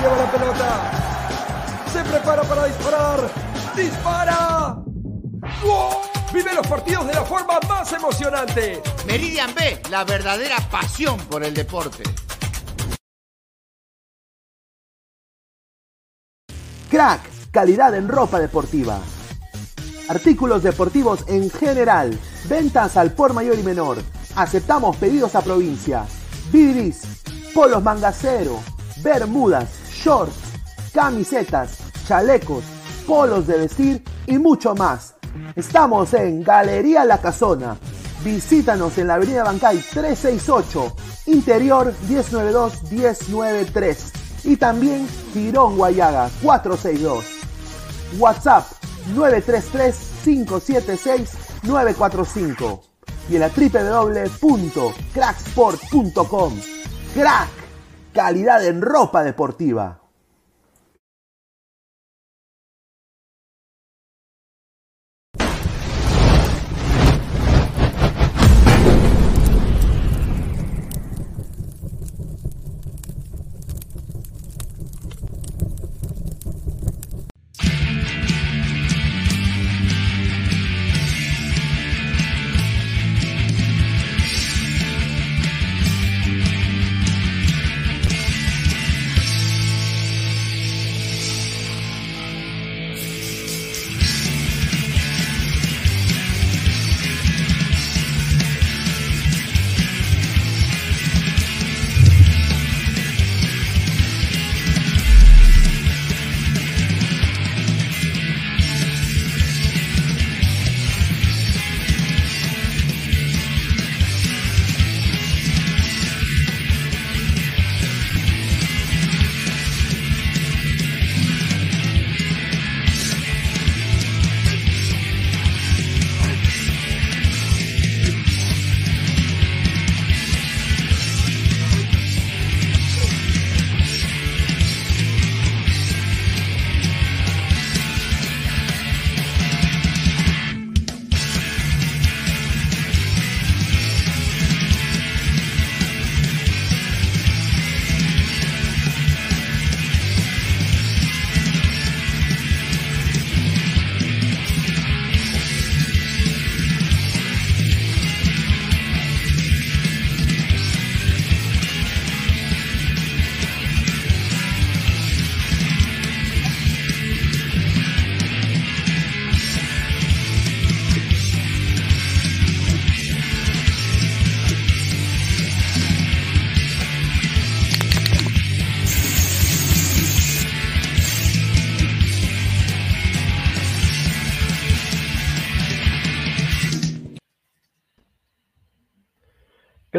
Lleva la pelota. Se prepara para disparar. ¡Dispara! ¡Gol! Vive los partidos de la forma más emocionante. Meridian B, la verdadera pasión por el deporte. Crack, calidad en ropa deportiva. Artículos deportivos en general. Ventas al por mayor y menor. Aceptamos pedidos a provincia. Bidris, polos mangacero, bermudas, shorts, camisetas, chalecos, polos de vestir y mucho más. Estamos en Galería La Casona. Visítanos en la Avenida Bancay 368, Interior 192-193 y también Girón Guayaga 462. WhatsApp 933-576-945 y en la www.cracksport.com. Crack, calidad en ropa deportiva.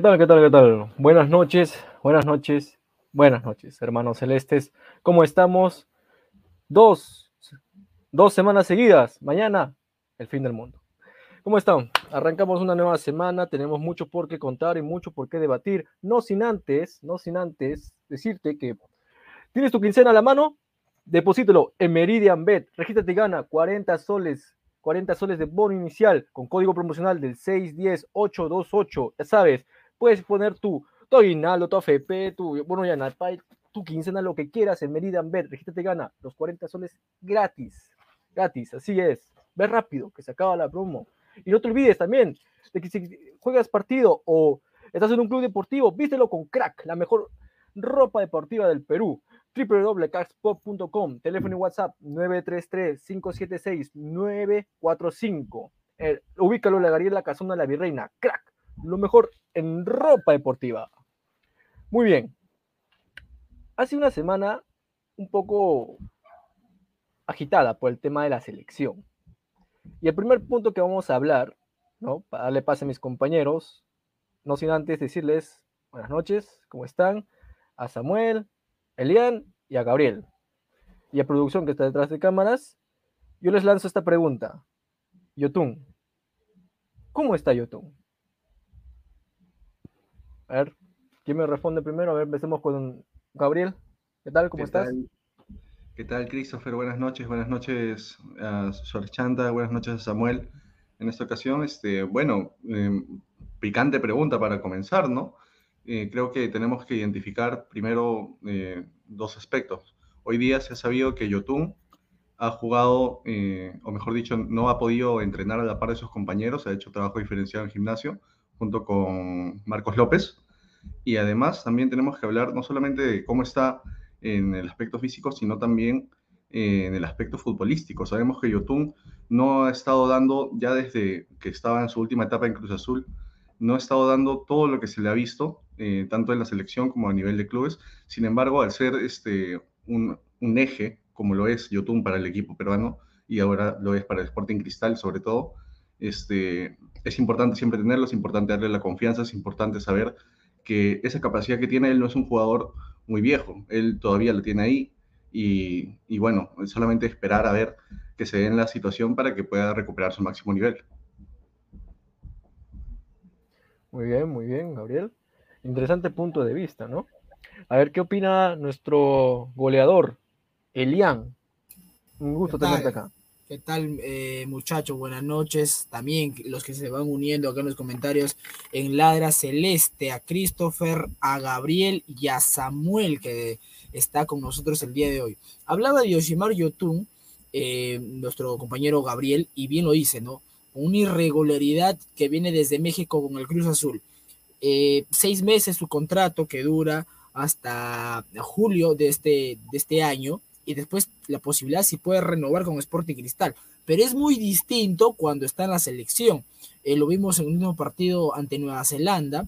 ¿Qué tal, qué tal, qué tal? Buenas noches, buenas noches, buenas noches, hermanos celestes. ¿Cómo estamos? Dos, dos semanas seguidas. Mañana, el fin del mundo. ¿Cómo están? Arrancamos una nueva semana, tenemos mucho por qué contar y mucho por qué debatir. No sin antes, no sin antes decirte que tienes tu quincena a la mano, deposítelo en Meridian Bet, regístrate y gana 40 soles 40 soles de bono inicial con código promocional del 610828. Ya sabes, puedes poner tu, tu aguinaldo, tu AFP, tu bono Yanapay, tu quincena, lo que quieras en Meridian Bet. Regístrate gana los 40 soles gratis. Gratis, así es. Ve rápido, que se acaba la promo. Y no te olvides también de que si juegas partido o estás en un club deportivo, vístelo con crack, la mejor ropa deportiva del Perú www.caxpop.com, teléfono y WhatsApp 933-576-945. Eh, ubícalo en la Gabriela Casona de la Virreina. Crack, lo mejor en ropa deportiva. Muy bien. Hace una semana un poco agitada por el tema de la selección. Y el primer punto que vamos a hablar, ¿no? Para darle pase a mis compañeros, no sin antes decirles buenas noches, ¿cómo están? A Samuel, Elian y a Gabriel. Y a producción que está detrás de cámaras, yo les lanzo esta pregunta. Yotun, ¿cómo está Yotun? A ver, ¿quién me responde primero? A ver, empecemos con Gabriel. ¿Qué tal? ¿Cómo ¿Qué estás? Tal? ¿Qué tal, Christopher? Buenas noches, buenas noches a Sorchanta, buenas noches a Samuel. En esta ocasión, este, bueno, eh, picante pregunta para comenzar, ¿no? Eh, creo que tenemos que identificar primero eh, dos aspectos. Hoy día se ha sabido que Yotun ha jugado, eh, o mejor dicho, no ha podido entrenar a la par de sus compañeros, ha hecho trabajo diferenciado en el gimnasio junto con Marcos López. Y además también tenemos que hablar no solamente de cómo está en el aspecto físico, sino también eh, en el aspecto futbolístico. Sabemos que Yotun no ha estado dando, ya desde que estaba en su última etapa en Cruz Azul, no ha estado dando todo lo que se le ha visto, eh, tanto en la selección como a nivel de clubes. Sin embargo, al ser este, un, un, eje, como lo es Yotun para el equipo peruano, y ahora lo es para el Sporting Cristal sobre todo, este, es importante siempre tenerlo, es importante darle la confianza, es importante saber que esa capacidad que tiene él no es un jugador muy viejo, él todavía lo tiene ahí y, y bueno, solamente esperar a ver que se dé en la situación para que pueda recuperar su máximo nivel. Muy bien, muy bien, Gabriel. Interesante punto de vista, ¿no? A ver, ¿qué opina nuestro goleador, Elian? Un gusto tenerte acá. ¿Qué tal, eh, muchachos? Buenas noches. También los que se van uniendo acá en los comentarios en Ladra Celeste, a Christopher, a Gabriel y a Samuel, que está con nosotros el día de hoy. Hablaba de Yoshimar Yotun, eh, nuestro compañero Gabriel, y bien lo dice, ¿no? Una irregularidad que viene desde México con el Cruz Azul. Eh, seis meses su contrato que dura hasta julio de este, de este año y después la posibilidad si puede renovar con Sporting Cristal. Pero es muy distinto cuando está en la selección. Eh, lo vimos en el mismo partido ante Nueva Zelanda.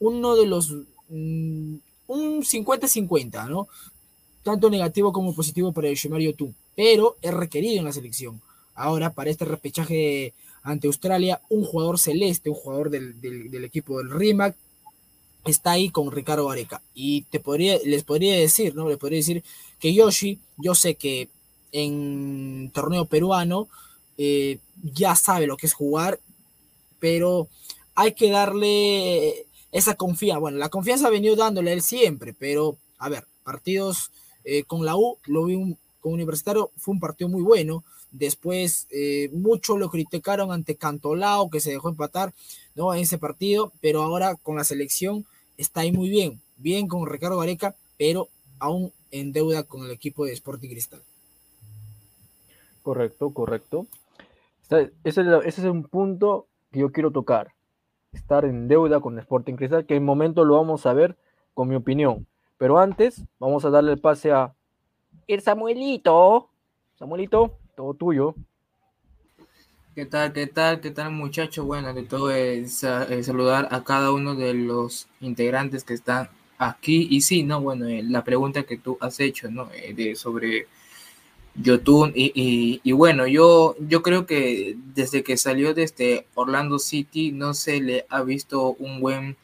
Uno de los... Mm, un 50-50, ¿no? Tanto negativo como positivo para Yoshimar Yotun. Pero es requerido en la selección. Ahora, para este repechaje ante Australia, un jugador celeste, un jugador del, del equipo del RIMAC, está ahí con Ricardo Areca. Y te podría, les podría decir, ¿no? Les podría decir que Yoshi, yo sé que en torneo peruano eh, ya sabe lo que es jugar, pero hay que darle esa confianza. Bueno, la confianza ha venido dándole él siempre, pero a ver, partidos eh, con la U, lo vi con Universitario, fue un partido muy bueno. Después, eh, mucho lo criticaron ante Cantolao, que se dejó empatar ¿no? en ese partido, pero ahora con la selección está ahí muy bien, bien con Ricardo Gareca, pero aún en deuda con el equipo de Sporting Cristal. Correcto, correcto. Ese es, ese es un punto que yo quiero tocar. Estar en deuda con Sporting Cristal, que en momento lo vamos a ver con mi opinión. Pero antes, vamos a darle el pase a el Samuelito. Samuelito, todo tuyo. ¿Qué tal, qué tal, qué tal muchachos? Bueno, de todo es saludar a cada uno de los integrantes que están aquí. Y sí, ¿no? Bueno, eh, la pregunta que tú has hecho, ¿no? Eh, de, sobre Yotun. Y, y, bueno, yo, yo creo que desde que salió desde Orlando City no se le ha visto un buen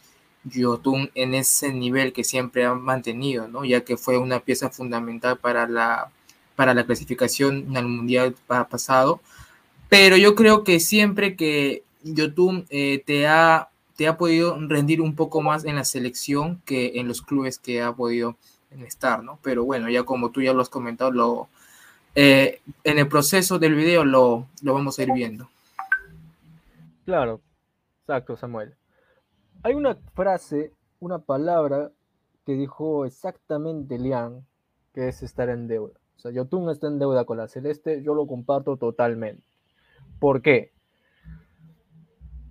Yotun en ese nivel que siempre ha mantenido, ¿no? Ya que fue una pieza fundamental para la, para la clasificación al mundial pasado. Pero yo creo que siempre que Yotun eh, te, ha, te ha podido rendir un poco más en la selección que en los clubes que ha podido estar, ¿no? Pero bueno, ya como tú ya lo has comentado, eh, en el proceso del video lo, lo vamos a ir viendo. Claro, exacto, Samuel. Hay una frase, una palabra que dijo exactamente Lian, que es estar en deuda. O sea, Yotun está en deuda con la Celeste, yo lo comparto totalmente. ¿Por qué?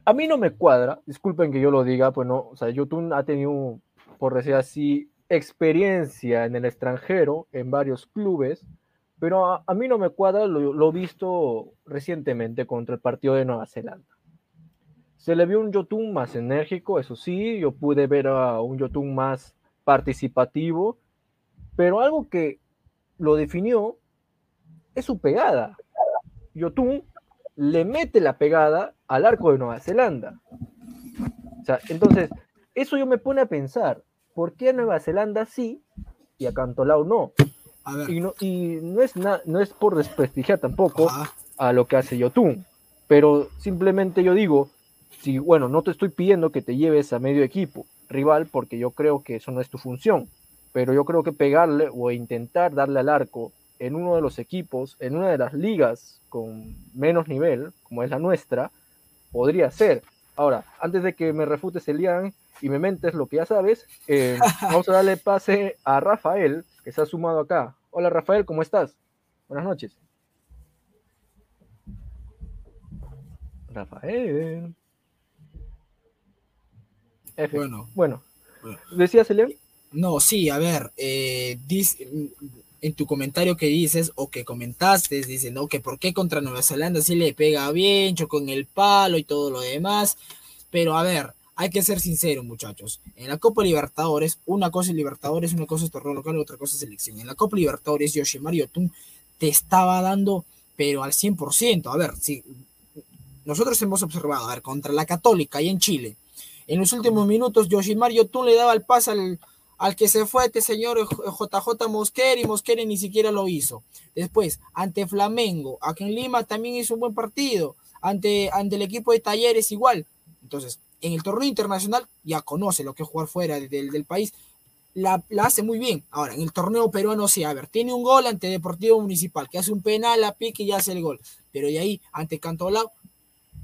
A mí no me cuadra, disculpen que yo lo diga, pues no, o sea, Yotun ha tenido, por decir así, experiencia en el extranjero, en varios clubes, pero a, mí no me cuadra lo, visto recientemente contra el partido de Nueva Zelanda. Se le vio un Yotun más enérgico, eso sí, yo pude ver a un Yotun más participativo, pero algo que lo definió es su pegada. Yotun le mete la pegada al arco de Nueva Zelanda. O sea, entonces, eso yo me pone a pensar, ¿por qué a Nueva Zelanda sí y a Cantolao no? Y no, y no es, no es por desprestigiar tampoco a lo que hace Yotun, pero simplemente yo digo, si, bueno, no te estoy pidiendo que te lleves a medio equipo rival porque yo creo que eso no es tu función, pero yo creo que pegarle o intentar darle al arco en uno de los equipos, en una de las ligas con menos nivel, como es la nuestra, podría ser. Ahora, antes de que me refutes Elian y me mentes lo que ya sabes, eh, vamos a darle pase a Rafael, que se ha sumado acá. Hola Rafael, ¿cómo estás? Buenas noches. Rafael. Bueno. Bueno. ¿Decías, Elian? No, sí, a ver, eh, en tu comentario que dices o que comentaste, dicen. Que por qué contra Nueva Zelanda sí le pega bien, chocó en el palo y todo lo demás. Pero a ver, hay que ser sinceros, muchachos. En la Copa Libertadores, una cosa es Libertadores, una cosa es torneo local, otra cosa es selección. En la Copa Libertadores, Yoshimar Yotun te estaba dando, pero al 100%. A ver, si nosotros hemos observado, a ver, contra la Católica y en Chile, en los últimos minutos, Yoshimar Yotun le daba el pase al, al que se fue este señor JJ Mosquera y Mosquera ni siquiera lo hizo. Después, ante Flamengo, aquí en Lima también hizo un buen partido. Ante, ante el equipo de Talleres igual. Entonces, en el torneo internacional ya conoce lo que es jugar fuera del, país, la, hace muy bien. Ahora, en el torneo peruano sí, a ver, tiene un gol ante Deportivo Municipal, que hace un penal, la pique y hace el gol. Pero de ahí, ante Cantolao,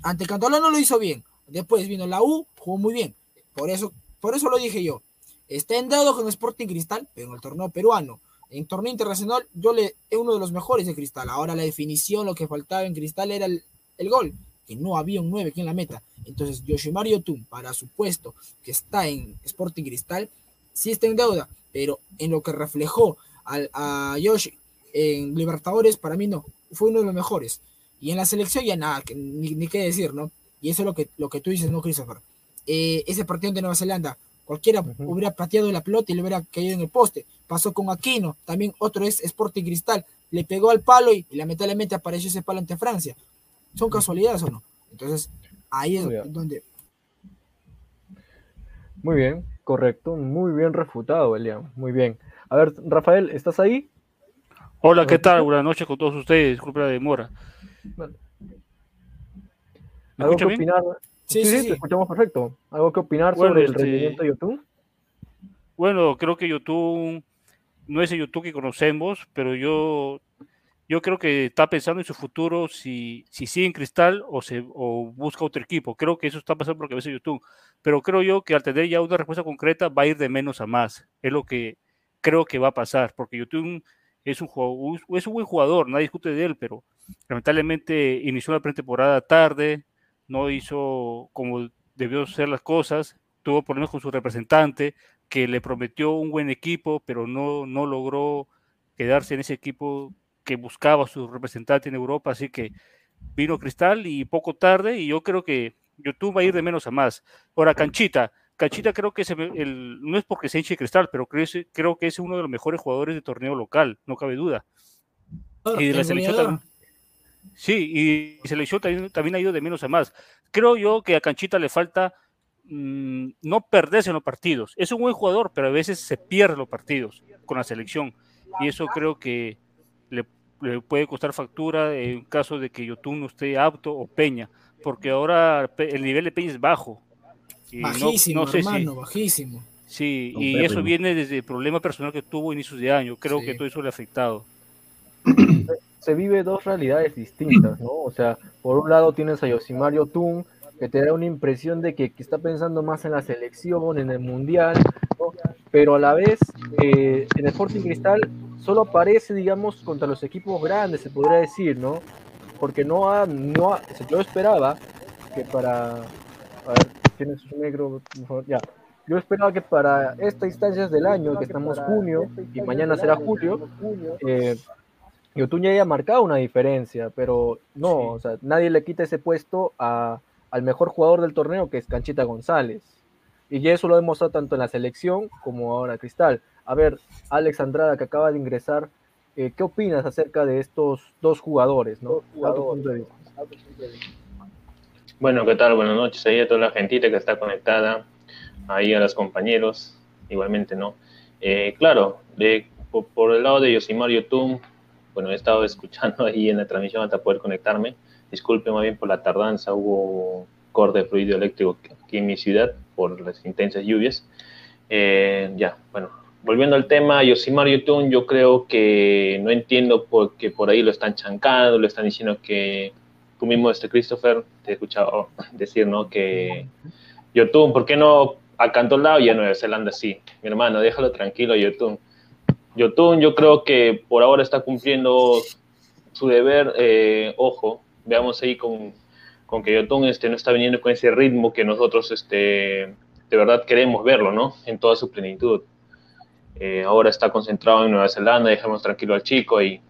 ante Cantolao no lo hizo bien. Después vino la U, jugó muy bien. Por eso, por eso lo dije yo. Está en deuda con Sporting Cristal, pero en el torneo peruano. En torneo internacional, yo le es uno de los mejores de Cristal. Ahora la definición, lo que faltaba en Cristal era el, el gol, que no había un 9 aquí en la meta. Entonces, Yoshimar Yotun, para su puesto que está en Sporting Cristal, sí está en deuda, pero en lo que reflejó a Yoshi en Libertadores, para mí no, fue uno de los mejores. Y en la selección ya nada, ni, qué decir, ¿no? Y eso es lo que, lo que tú dices, ¿no, Christopher? Eh, ese partido de Nueva Zelanda, cualquiera hubiera pateado la pelota y le hubiera caído en el poste. Pasó con Aquino, también otro es Sporting Cristal, le pegó al palo y, y lamentablemente apareció ese palo ante Francia. ¿Son casualidades o no? Entonces, Ahí es donde. Muy bien, correcto, muy bien refutado, Elian, muy bien. A ver, Rafael, ¿estás ahí? Hola, ¿qué tal? Buenas noches con todos ustedes, disculpe la demora. ¿Algo que opinar? Sí, sí, te escuchamos perfecto. ¿Algo que opinar sobre el este, rendimiento de YouTube? Bueno, creo que YouTube no es el YouTube que conocemos, pero yo yo creo que está pensando en su futuro si, si sigue en Cristal o, se, o busca otro equipo. Creo que eso está pasando porque a veces YouTube. Pero creo yo que al tener ya una respuesta concreta va a ir de menos a más. Es lo que creo que va a pasar, porque YouTube es un, es un buen jugador, nadie discute de él, pero lamentablemente inició la pretemporada tarde, no hizo como debió ser las cosas, tuvo problemas con su representante, que le prometió un buen equipo, pero no, no logró quedarse en ese equipo que buscaba su representante en Europa, así que vino Cristal y poco tarde, y yo creo que YouTube va a ir de menos a más. Ahora, Canchita, Canchita creo que el, no es porque se hinche Cristal, pero creo, creo, que es uno de los mejores jugadores de torneo local, no cabe duda. Ah, y de la selección también, sí, y selección también, también ha ido de menos a más. Creo yo que a Canchita le falta mm, no perderse en los partidos. Es un buen jugador, pero a veces se pierde los partidos con la selección. Y eso creo que le, puede costar factura en caso de que Yotun no esté apto o Peña, porque ahora el nivel de Peña es bajo. bajísimo, hermano, bajísimo. Sí, y eso viene desde el problema personal que tuvo inicios de año. Creo que todo eso le ha afectado. Se vive dos realidades distintas, ¿no? O sea, por un lado tienes a Yosimario Tun, que te da una impresión de que, está pensando más en la selección, en el mundial, pero a la vez eh, en el Sporting Cristal solo aparece, digamos, contra los equipos grandes, se podría decir, ¿no? Porque no ha, no ha, yo esperaba que para, a ver, tienes un negro, ya, yo esperaba que para estas instancias del año, que estamos junio y mañana será julio, eh, Yotuña haya marcado una diferencia, pero no, o sea, nadie le quita ese puesto a, al mejor jugador del torneo, que es Canchita González. Y eso lo ha demostrado tanto en la selección como ahora Cristal. A ver, Alex Andrada, que acaba de ingresar, eh, ¿qué opinas acerca de estos dos jugadores? ¿no? Bueno, ¿qué tal? Buenas noches ahí a toda la gentita que está conectada ahí a los compañeros, igualmente, ¿no? Eh, claro, de, por, el lado de Yosimar Yotun, bueno, he estado escuchando ahí en la transmisión hasta poder conectarme. Disculpen más bien por la tardanza, hubo corte de fluido eléctrico aquí en mi ciudad por las intensas lluvias. Eh, ya, bueno, volviendo al tema, Yosimar Yotun, yo creo que no entiendo por qué por ahí lo están chancando, lo están diciendo que tú mismo, este Christopher, te he escuchado decir, ¿no? Que Yotun, ¿por qué no a lado y a Nueva Zelanda sí. Mi hermano, déjalo tranquilo, Yotun. Yotun yo creo que por ahora está cumpliendo su deber. Eh, ojo, veamos ahí con, con que Yotun este, no está viniendo con ese ritmo que nosotros este, de verdad queremos verlo, ¿no? En toda su plenitud. Eh, ahora está concentrado en Nueva Zelanda, dejamos tranquilo al chico y,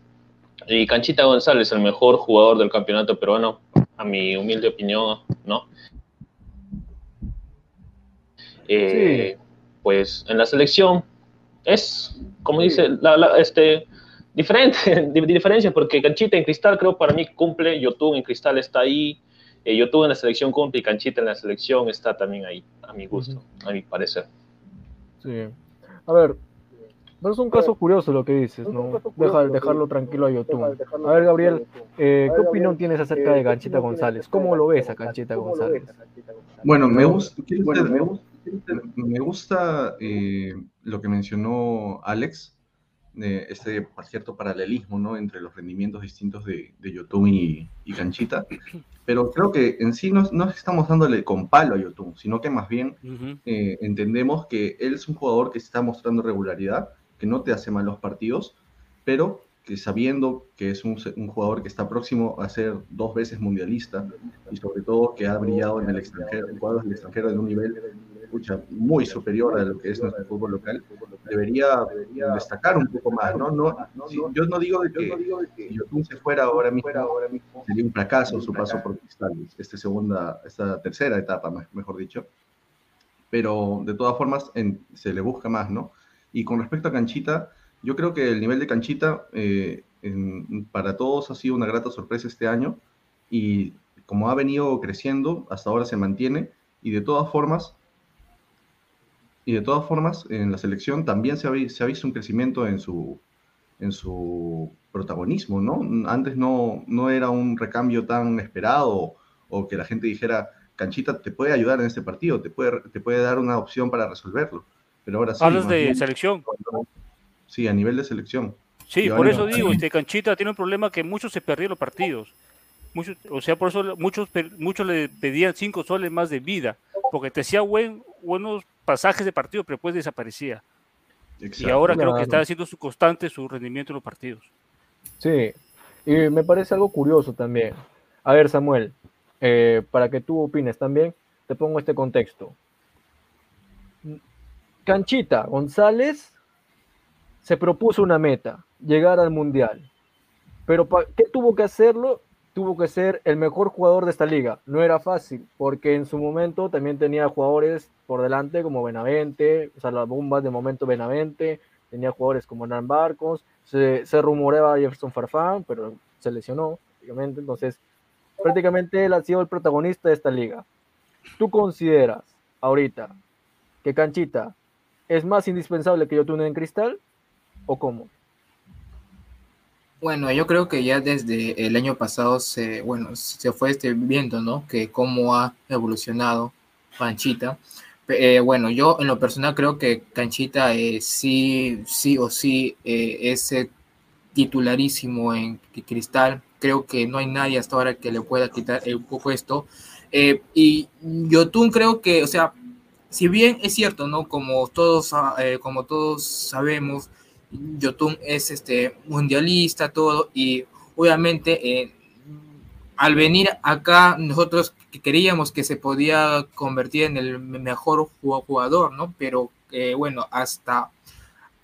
y Canchita González, el mejor jugador del campeonato peruano, a mi humilde opinión, ¿no? Eh, pues en la selección es, como dice, la, este, diferente, diferencia, porque Canchita en cristal creo para mí cumple, Yotun en cristal está ahí, eh, Yotun en la selección cumple y Canchita en la selección está también ahí, a mi gusto, a mi parecer. Sí. A ver, pero es un caso curioso lo que dices, ¿no? dejarlo tranquilo a Yotun. A ver, Gabriel, eh, ¿qué opinión tienes acerca de Canchita González? ¿Cómo lo ves a Canchita González? Bueno, me gusta, me gusta eh, lo que mencionó Alex, este cierto paralelismo ¿no? entre los rendimientos distintos de, de Yotun y, Canchita, pero creo que en sí no, no estamos dándole con palo a Yotun, sino que más bien eh, entendemos que él es un jugador que está mostrando regularidad, que no te hace malos partidos, pero que sabiendo que es un, jugador que está próximo a ser dos veces mundialista y sobre todo que ha brillado en el extranjero, en cuadros del extranjero en un nivel muy superior a lo que es nuestro fútbol local, debería destacar un poco más, ¿no? no, yo no digo de que si Yotun se fuera ahora mismo, sería un fracaso su paso por Cristal, esta segunda, esta tercera etapa, mejor dicho, pero de todas formas se le busca más, ¿no? Y con respecto a Canchita, yo creo que el nivel de canchita eh, para todos ha sido una grata sorpresa este año y como ha venido creciendo, hasta ahora se mantiene y de todas formas, y de todas formas en la selección también se ha, se ha visto un crecimiento en su, en su protagonismo, ¿no? Antes no, no era un recambio tan esperado o que la gente dijera, Canchita te puede ayudar en este partido, te puede, te puede dar una opción para resolverlo. Pero ahora sí. Hablas de selección. Sí, a nivel de selección. Sí, por eso digo, este Canchita tiene un problema que muchos se perdieron los partidos. Muchos, o sea, por eso muchos, muchos le pedían cinco soles más de vida, porque te hacía buen, buenos pasajes de partido, pero después desaparecía. Y ahora creo que está haciendo su constante su rendimiento en los partidos. Sí, y me parece algo curioso también. A ver, Samuel, eh, para que tú opines también, te pongo este contexto. Canchita González se propuso una meta, llegar al Mundial. Pero ¿qué tuvo que hacerlo? Tuvo que ser el mejor jugador de esta liga. No era fácil, porque en su momento también tenía jugadores por delante como Benavente, o sea, las bombas de momento Benavente, tenía jugadores como Hernán Barcos, se, se rumoreaba Jefferson Farfán, pero se lesionó, Entonces, prácticamente él ha sido el protagonista de esta liga. ¿Tú consideras ahorita que Canchita es más indispensable que Yotun en Cristal o cómo? Bueno, yo creo que ya desde el año pasado se, bueno, se fue este, viendo, ¿no? Que cómo ha evolucionado Canchita. Eh, bueno, yo en lo personal creo que Canchita eh, sí, sí o sí eh, es titularísimo en Cristal. Creo que no hay nadie hasta ahora que le pueda quitar un poco esto. y Yotun creo que, o sea, si bien es cierto, ¿no? Como todos, como todos sabemos, Yotun es este mundialista, todo, y obviamente eh, al venir acá nosotros queríamos que se podía convertir en el mejor jugador, ¿no? Pero eh, bueno, hasta,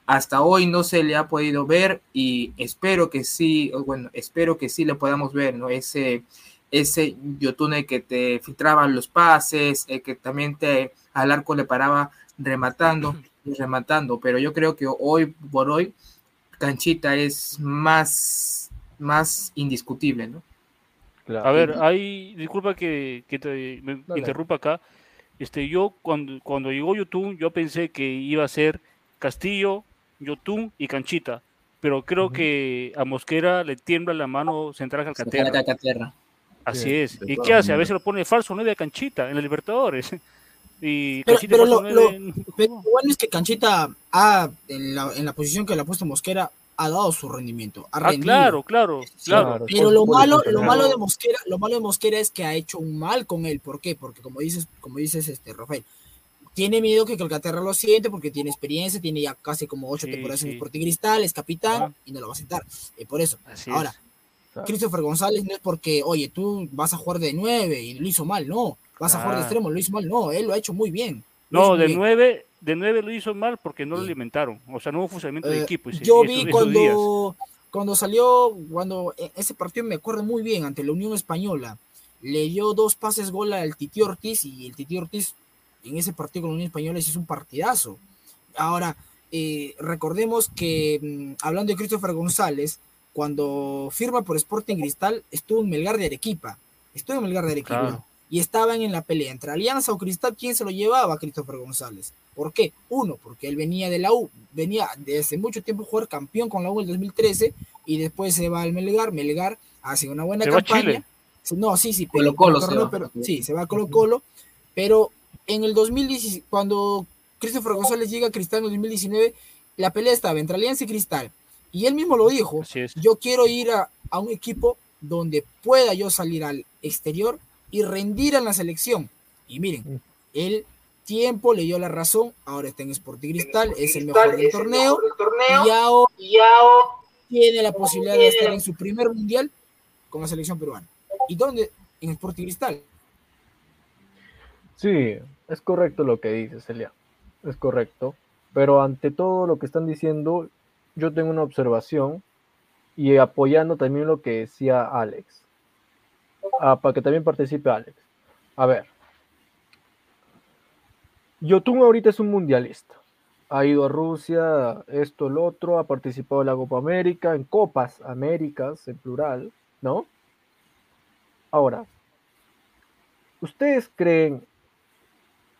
hasta hoy no se le ha podido ver y espero que sí, bueno, espero que sí le podamos ver, ¿no? Ese, ese Yotune que te filtraba los pases, que también te al arco le paraba rematando rematando, pero yo creo que hoy por hoy Canchita es más, más indiscutible, ¿no? A ver, hay, disculpa que, te interrumpa acá. Este, yo cuando, cuando llegó YouTube, yo pensé que iba a ser Castillo, Yotun y Canchita, pero creo que a Mosquera le tiembla la mano central Calcaterra. Así es. ¿Y qué hace? A veces lo pone falso, no de Canchita, en el Libertadores. Y pero, lo, bueno es que Canchita ha, en la, en la posición que le ha puesto Mosquera, ha dado su rendimiento. Ha ah, claro, claro, claro. Pero lo malo, lo malo de Mosquera, lo malo de Mosquera es que ha hecho un mal con él. ¿Por qué? Porque como dices, como dices este Rafael, tiene miedo que Calcaterra lo siente porque tiene experiencia, tiene ya casi como ocho temporadas en Sporting Cristal, es capitán y no lo va a sentar. Eh, por eso. Ahora, Christopher González no es porque, oye, tú vas a jugar de nueve y lo hizo mal, no vas a jugar de ah. extremo, lo hizo mal. No, él lo ha hecho muy bien. No, de nueve, de nueve lo hizo mal porque no lo alimentaron. O sea, no hubo funcionamiento de eh, equipo. yo vi cuando, cuando salió, cuando e, ese partido me acuerdo muy bien, ante la Unión Española, le dio dos pases gol al Titi Ortiz y el Titi Ortiz en ese partido con la Unión Española hizo un partidazo. Ahora, eh, recordemos que mm, hablando de Christopher González, cuando firma por Sporting Cristal, estuvo en Melgar de Arequipa. Estuvo en Melgar de Arequipa y estaban en la pelea entre Alianza o Cristal, ¿quién se lo llevaba? Christopher González. ¿Por qué? Uno, porque él venía de la U, venía desde mucho tiempo a jugar campeón con la U en el 2013 y después se va al Melgar, Melgar hace una buena campaña. No, sí, sí, pero, Colo sí, se va a Colo Colo, pero en el 2010, cuando Christopher González llega a Cristal en el 2019, la pelea estaba entre Alianza y Cristal. Y él mismo lo dijo, yo quiero ir a, a un equipo donde pueda yo salir al exterior y rendir en la selección. Y miren, el tiempo le dio la razón, ahora está en Sporting Cristal, es el mejor del torneo, y ahora, tiene la posibilidad de estar en su primer mundial con la selección peruana. ¿Y dónde? En Sporting Cristal. Sí, es correcto lo que dice Celia, es correcto, pero ante todo lo que están diciendo, yo tengo una observación y apoyando también lo que decía Alex. Ah, para que también participe Alex. A ver. Yotun ahorita es un mundialista. Ha ido a Rusia, esto, el otro, ha participado en la Copa América, en Copas Américas, en plural, ¿no? Ahora, ¿ustedes creen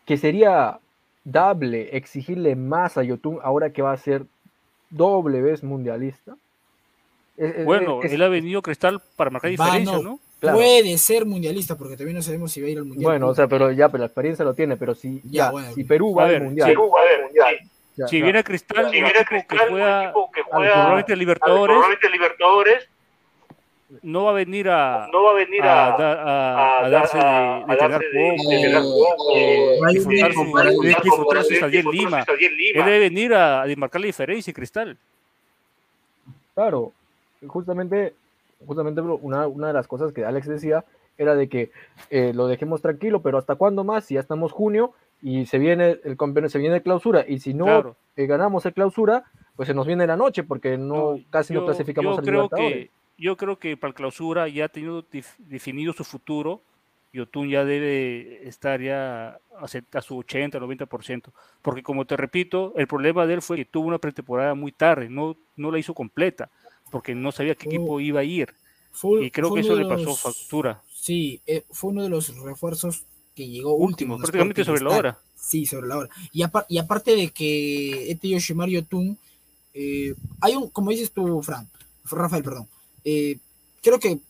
que sería dable exigirle más a Yotun ahora que va a ser doble vez mundialista? Bueno, él ha venido Cristal para marcar diferencia, ¿no? Puede ser mundialista, porque todavía no sabemos si va a ir al mundial. Bueno, o sea, pero ya, pero la experiencia lo tiene, pero si, ya, si Perú va, al mundial. Perú va al mundial. si viene Cristal, si viene Cristal, que juega, que juega al Libertadores, Libertadores, no va a venir a no va a venir a, a, a, a darse de, de tener poco, de disfrutar su estadía en Lima. Él debe venir a, marcar la diferencia, Cristal. Claro, justamente justamente una, una, de las cosas que Alex decía era de que eh, lo dejemos tranquilo, pero ¿hasta cuándo más? Si ya estamos junio y se viene el se viene clausura y si no eh, ganamos el clausura, pues se nos viene la noche porque no, casi no clasificamos al Libertadores. yo creo que para el clausura ya ha tenido definido su futuro. Yotun ya debe estar ya a, su 80, 90%. Porque como te repito, el problema de él fue que tuvo una pretemporada muy tarde, no, no la hizo completa porque no sabía qué equipo iba a ir. y creo que eso le pasó factura. Sí, eh, fue uno de los refuerzos que llegó último, prácticamente sobre la hora. Sí, sobre la hora. Y, y aparte de que este Yoshimar Yotun, eh, hay un, como dices tú, Fran, Rafael, perdón, eh, creo que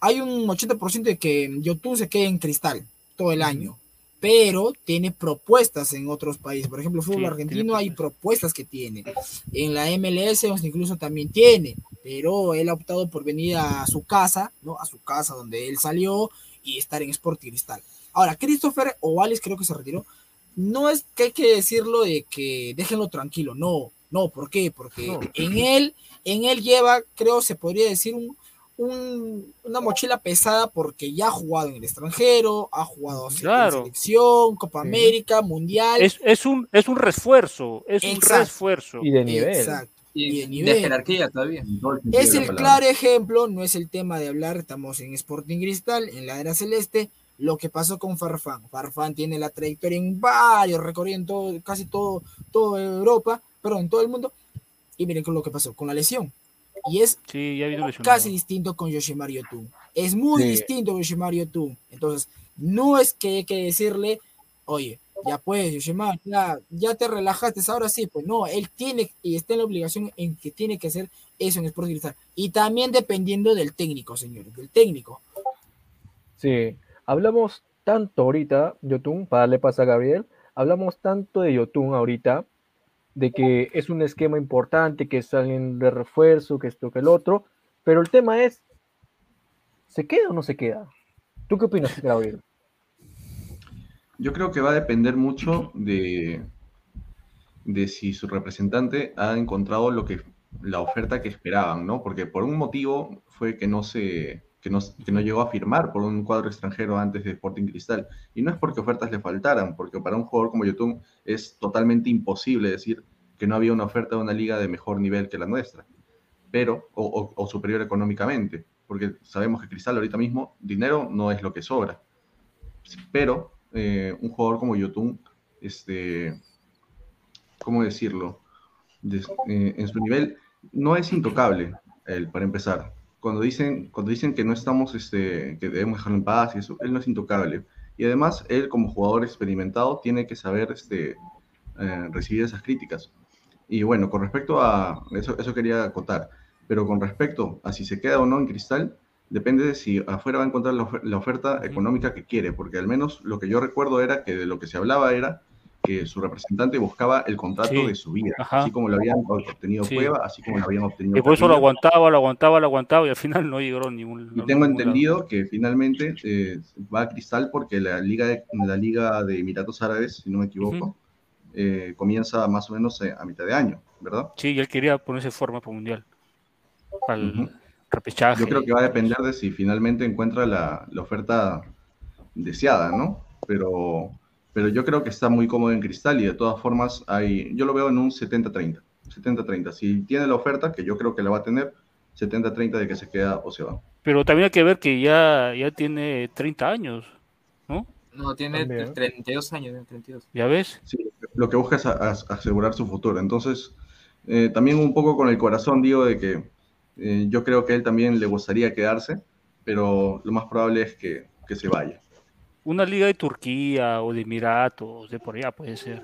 hay un 80% de que Yotun se quede en cristal todo el año, pero tiene propuestas en otros países. Por ejemplo, el fútbol Sí, argentino hay propuestas que tiene. En la MLS incluso también tiene, pero él ha optado por venir a su casa, ¿no? A su casa donde él salió y estar en Sporting Cristal. Ahora, Christopher Ovalis creo que se retiró. No es que hay que decirlo de que déjenlo tranquilo, no, no, ¿por qué? Porque No. en él, en él lleva, creo, se podría decir un, un- una mochila pesada porque ya ha jugado en el extranjero, ha jugado en Claro. selección, Copa Sí. América, Mundial. Es, es, un, es un refuerzo, es un refuerzo. Y de nivel. Exacto. Y, Y de jerarquía todavía. Todo Es el claro ejemplo, no es el tema de hablar, estamos en Sporting Cristal, en la era celeste, lo que pasó con Farfán. Farfán tiene la trayectoria en varios recorridos en todo, casi todo, toda Europa, perdón, en todo el mundo. Y miren con lo que pasó con la lesión. Y es Sí, ya casi distinto con Yoshimar Yotun. Es muy Sí. distinto con Yoshimar Yotun. Entonces, no es que hay que decirle, oye, ya pues, Yoshimar, ya, ya te relajaste, ahora sí, pues no, él tiene y está en la obligación en que tiene que hacer eso en Sporting Cristal. Y también dependiendo del técnico, señores, del técnico. Sí, hablamos tanto ahorita, Yotun, para darle paso a Gabriel, hablamos tanto de Yotun ahorita, de que es un esquema importante, que salen de refuerzo, que esto, que el otro, pero el tema es, ¿se queda o no se queda? ¿Tú qué opinas, Gabriel? Yo creo que va a depender mucho de, de si su representante ha encontrado lo que, la oferta que esperaban, ¿no? Porque por un motivo fue que no se, que no, que no llegó a firmar por un cuadro extranjero antes de Sporting Cristal. Y no es porque ofertas le faltaran, porque para un jugador como Yotun es totalmente imposible decir que no había una oferta de una liga de mejor nivel que la nuestra, pero, o, o- o superior económicamente, porque sabemos que Cristal ahorita mismo, dinero no es lo que sobra. Pero eh, un jugador como Yotun, este, ¿cómo decirlo? Des- eh, en su nivel no es intocable, él, para empezar. Cuando dicen, cuando dicen que no estamos, este, que debemos dejarlo en paz y eso, él no es intocable. Y además, él como jugador experimentado tiene que saber este, eh, recibir esas críticas. Y bueno, con respecto a, eso, eso quería acotar, pero con respecto a si se queda o no en Cristal, depende de si afuera va a encontrar la, ofer- la oferta económica que quiere, porque al menos lo que yo recuerdo era que de lo que se hablaba era que su representante buscaba el contrato Sí. de su vida, Ajá. así como lo habían obtenido Sí. Cueva, así como lo habían obtenido Y por eso lo aguantaba, lo aguantaba, lo aguantaba y al final no llegó a ningún. Y tengo lado. entendido que finalmente eh, va a Cristal porque la liga de, la liga de Emiratos Árabes, si no me equivoco, eh, comienza más o menos eh, a mitad de año, ¿verdad? Sí, y él quería ponerse forma para el mundial. Para el repechaje. Yo creo que va a depender de si finalmente encuentra la, la oferta deseada, ¿no? Pero, pero yo creo que está muy cómodo en Cristal y de todas formas hay, yo lo veo en un 70-30. 70-30. Si tiene la oferta, que yo creo que la va a tener, 70-30 de que se queda o se va. Pero también hay que ver que ya, ya tiene 30 años, ¿no? No, tiene También. 32 años, ¿no? 32. ¿Ya ves? Sí, lo que busca es a- a- asegurar su futuro. Entonces, eh, también un poco con el corazón digo de que eh, yo creo que a él también le gustaría quedarse, pero lo más probable es que, que se vaya. Una liga de Turquía o de Emiratos, de por allá puede ser.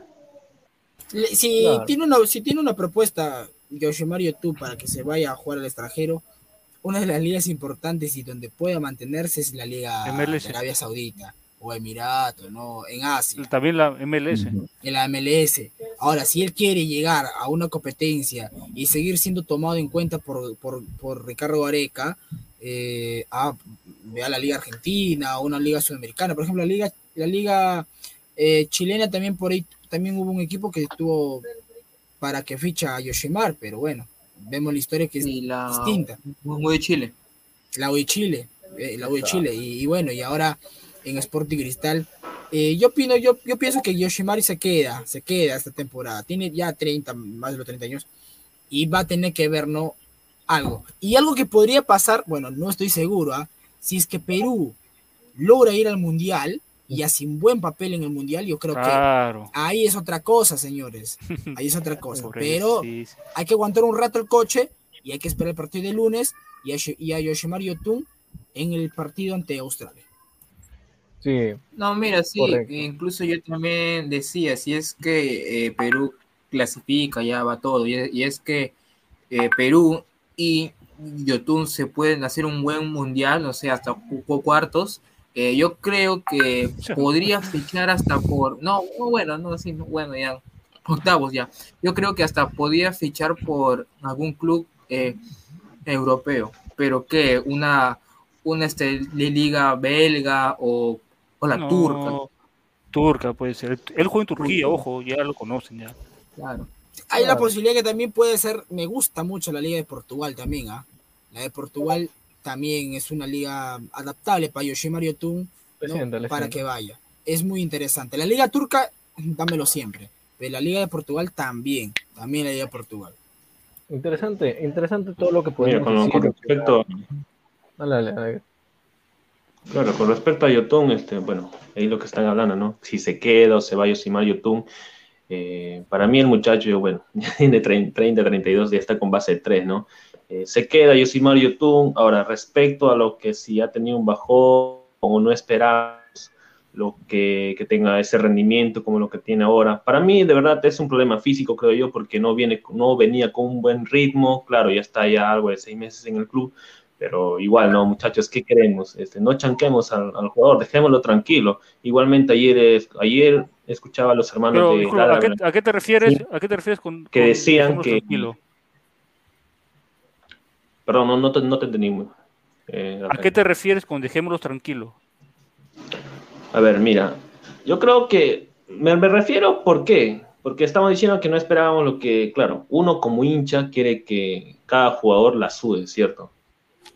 Le- Si, Claro. tiene una, si tiene una propuesta Yoshimar Yotun para que se vaya a jugar al extranjero, una de las ligas importantes y donde pueda mantenerse es la liga MLS. de Arabia Saudita o Emiratos, ¿no? En Asia. También la MLS. En la MLS. Ahora, si él quiere llegar a una competencia y seguir siendo tomado en cuenta por, por, por Ricardo Areca, eh, a, a la Liga Argentina o una Liga Sudamericana, por ejemplo, la Liga, la Liga eh, chilena también por ahí también hubo un equipo que estuvo para que ficha a Yoshimar, pero bueno, vemos la historia que es Y la distinta muy de Chile. la U de Chile, eh, la U de Chile, y, y bueno, y ahora en Sporting Cristal, eh, yo opino, yo, yo pienso que Yoshimari se queda, se queda esta temporada, tiene ya 30, más de los 30 años, y va a tener que ver, ¿no? Algo. Y algo que podría pasar, bueno, no estoy seguro, ¿ah? Si es que Perú logra ir al Mundial y hace un buen papel en el Mundial, yo creo que ahí es otra cosa, señores, ahí es otra cosa, pero hay que aguantar un rato el coche y hay que esperar el partido de lunes y a, y a Yoshimar Yotun en el partido ante Australia. Sí. No, mira, sí, Correcto. incluso yo también decía, si es que eh, Perú clasifica, ya va todo, y, y es que eh, Perú y Yotun se pueden hacer un buen mundial, o sea, hasta cu- cu- cuartos, eh, yo creo que podría fichar hasta por, no, no, bueno, no, sí, no, bueno, ya, octavos ya, yo creo que hasta podría fichar por algún club eh, europeo, pero que una, una este, li- liga belga o, o la No, turca, Turca puede ser. Él juega en Turquía, ojo, ya lo conocen ya. claro. Hay la posibilidad que también puede ser, me gusta mucho la Liga de Portugal también, ¿ah? La de Portugal también es una liga adaptable para Yoshimar Yotun, ¿no? para que vaya. Es muy interesante. La Liga Turca, dámelo siempre. Pero la Liga de Portugal también, también la Liga de Portugal. Interesante, interesante todo lo que Mira, podemos con, decir. con respecto, Dale, dale, dale. claro, con respecto a Yotun, este, bueno, ahí lo que están hablando, ¿no? Si se queda o se va a Yosimar Yotun, eh, para mí el muchacho, bueno, ya tiene 30, 30, 32, ya está con base de 3, ¿no? Eh, se queda Yosimar Yotun. Ahora, respecto a lo que si ha tenido un bajón o no esperamos lo que, que tenga ese rendimiento como lo que tiene ahora, para mí de verdad es un problema físico, creo yo, porque no, viene, no venía con un buen ritmo, claro, ya está ya algo de seis meses en el club, pero igual, no, muchachos, ¿qué queremos? Este, no chanquemos al, al jugador, dejémoslo tranquilo. Igualmente ayer, ayer escuchaba a los hermanos Pero, de disculpa, ¿a qué, a qué te refieres? Sí. ¿A qué te refieres con Que decían que- tranquilo? Perdón, no, no te, no te entendí. muy- eh, ¿A qué te refieres con dejémoslo tranquilo? A ver, mira, yo creo que me, me refiero, ¿por qué? Porque estamos diciendo que no esperábamos lo que, claro, uno como hincha quiere que cada jugador la sude, ¿cierto?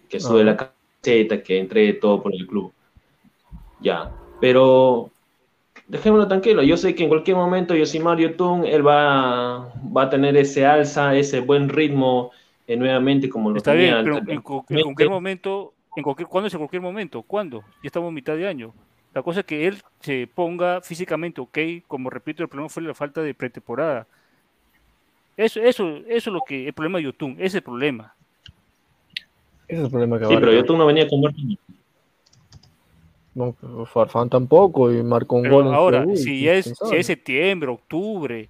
Que sude Ajá. la camiseta, que entregue todo por el club. Ya, pero dejémoslo tranquilo. Yo sé que en cualquier momento Yosimar Yotun, él va, va a tener ese alza, ese buen ritmo eh, nuevamente como lo Está tenía bien, pero en, cualquier momento, en cualquier, ¿cuándo es en cualquier momento? ¿Cuándo? Ya estamos en mitad de año. La cosa es que él se ponga físicamente ok, como repito, el problema fue la falta de pretemporada. Eso, eso, eso es lo que, el problema de Yotun, ese es el problema. Ese es el problema que Sí, pero. Yotun no venía con. No, Farfán tampoco y marcó un Pero gol en ahora, si es, si es septiembre, octubre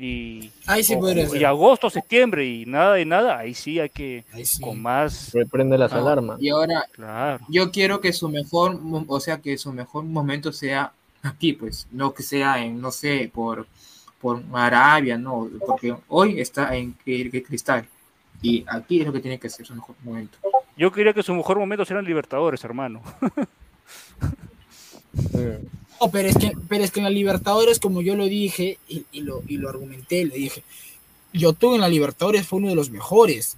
y, Ahí sí o- podría y agosto, septiembre y nada de nada, ahí sí hay que Ahí sí. con más, Reprende las Ah, alarmas. Y ahora claro. yo quiero que su mejor, o sea, que su mejor momento sea aquí, pues, no que sea en, no sé, por, por Arabia, no, porque hoy está en Cri- Cri- Cristal y aquí es lo que tiene que ser su mejor momento. Yo quería que su mejor momento serán Libertadores, hermano. Sí. No, pero es que, pero es que en la Libertadores, como yo lo dije y, y lo, y lo argumenté, le dije, Yotun en la Libertadores fue uno de los mejores.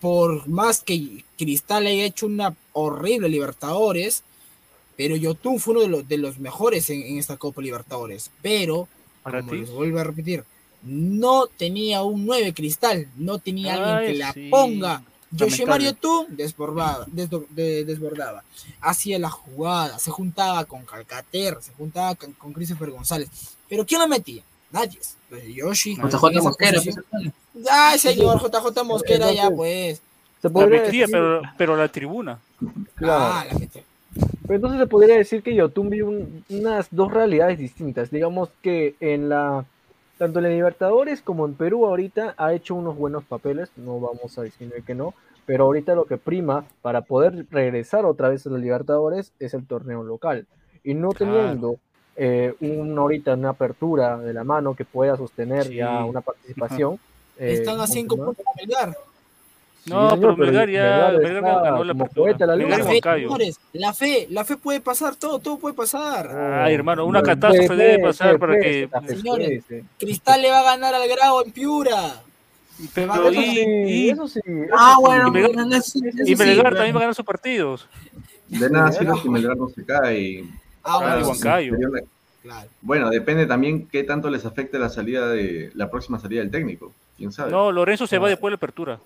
Por más que Cristal haya hecho una horrible Libertadores, pero Yotun fue uno de los, de los mejores en, en esta Copa Libertadores. Pero, Para como ti. les vuelvo a repetir, no tenía un 9 Cristal, no tenía alguien que la sí. ponga. Lamentable. Yotun desbordaba, desdo- de- desbordaba, hacía la jugada, se juntaba con Calcater, se juntaba con, con Christopher González. Pero ¿quién lo metía? Nadie. Pues Yoshi. JJ Mosquera, posición- Ay, señor JJ Mosquera, ya pues. Se La pero, pero la tribuna. claro. Ah, la. Pero entonces se podría decir que Yotun vio un- unas dos realidades distintas. Digamos que en la tanto en la Libertadores como en Perú ahorita ha hecho unos buenos papeles, no vamos a decir que no, pero ahorita lo que prima para poder regresar otra vez a la Libertadores es el torneo local. Y no Claro. teniendo eh, un, ahorita una apertura de la mano que pueda sostener Sí. ya una participación. eh, Están a cinco puntos de Melgar. Sí, No, señor, pero Melgar ya, Melgar ganó la apertura. la La fe, señores, la fe, la fe puede pasar, todo, todo puede pasar. Ay, hermano, una catástrofe debe pasar para que. Señores, sí. Cristal le va a ganar al Grau en Piura. Pero Eso y, sí, y- eso sí, eso Ah, sí. bueno, Y Melgar- eso y sí, bueno. también va a ganar sus partidos. De nada sirve si Melgar no se cae. Ah, bueno, claro. Bueno, depende también qué tanto les afecte la salida de la próxima salida del técnico. ¿Quién sabe? No, Lorenzo se va después de la apertura.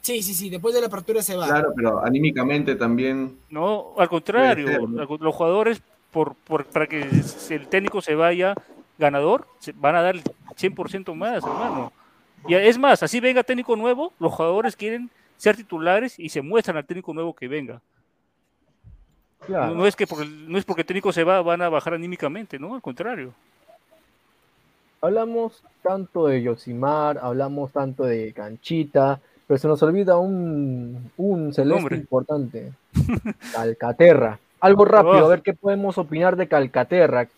Sí, sí, sí, después de la apertura se va. Claro, pero anímicamente también. No, al contrario, los jugadores, por, por- para que el técnico se vaya ganador, se- van a dar el 100% más, hermano. Y es más, así venga técnico nuevo, los jugadores quieren ser titulares y se muestran al técnico nuevo que venga. No, no es que porque, no es porque el técnico se va, van a bajar anímicamente, ¿no? Al contrario. Hablamos tanto de Yosimar, hablamos tanto de Canchita, pero se nos olvida un, un celeste importante. Calcaterra. Algo rápido, a ver qué podemos opinar de Calcaterra.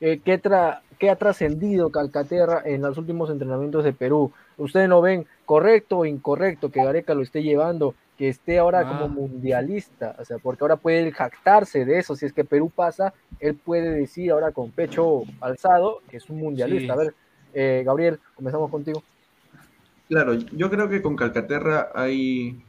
Eh, ¿qué, tra- qué ha trascendido Calcaterra en los últimos entrenamientos de Perú? ¿Ustedes lo ven correcto o incorrecto que Gareca lo esté llevando, que esté ahora Ah. como mundialista? O sea, porque ahora puede jactarse de eso. Si es que Perú pasa, él puede decir ahora con pecho alzado que es un mundialista. Sí. A ver, eh, Gabriel, comenzamos contigo. Claro, yo creo que con Calcaterra hay...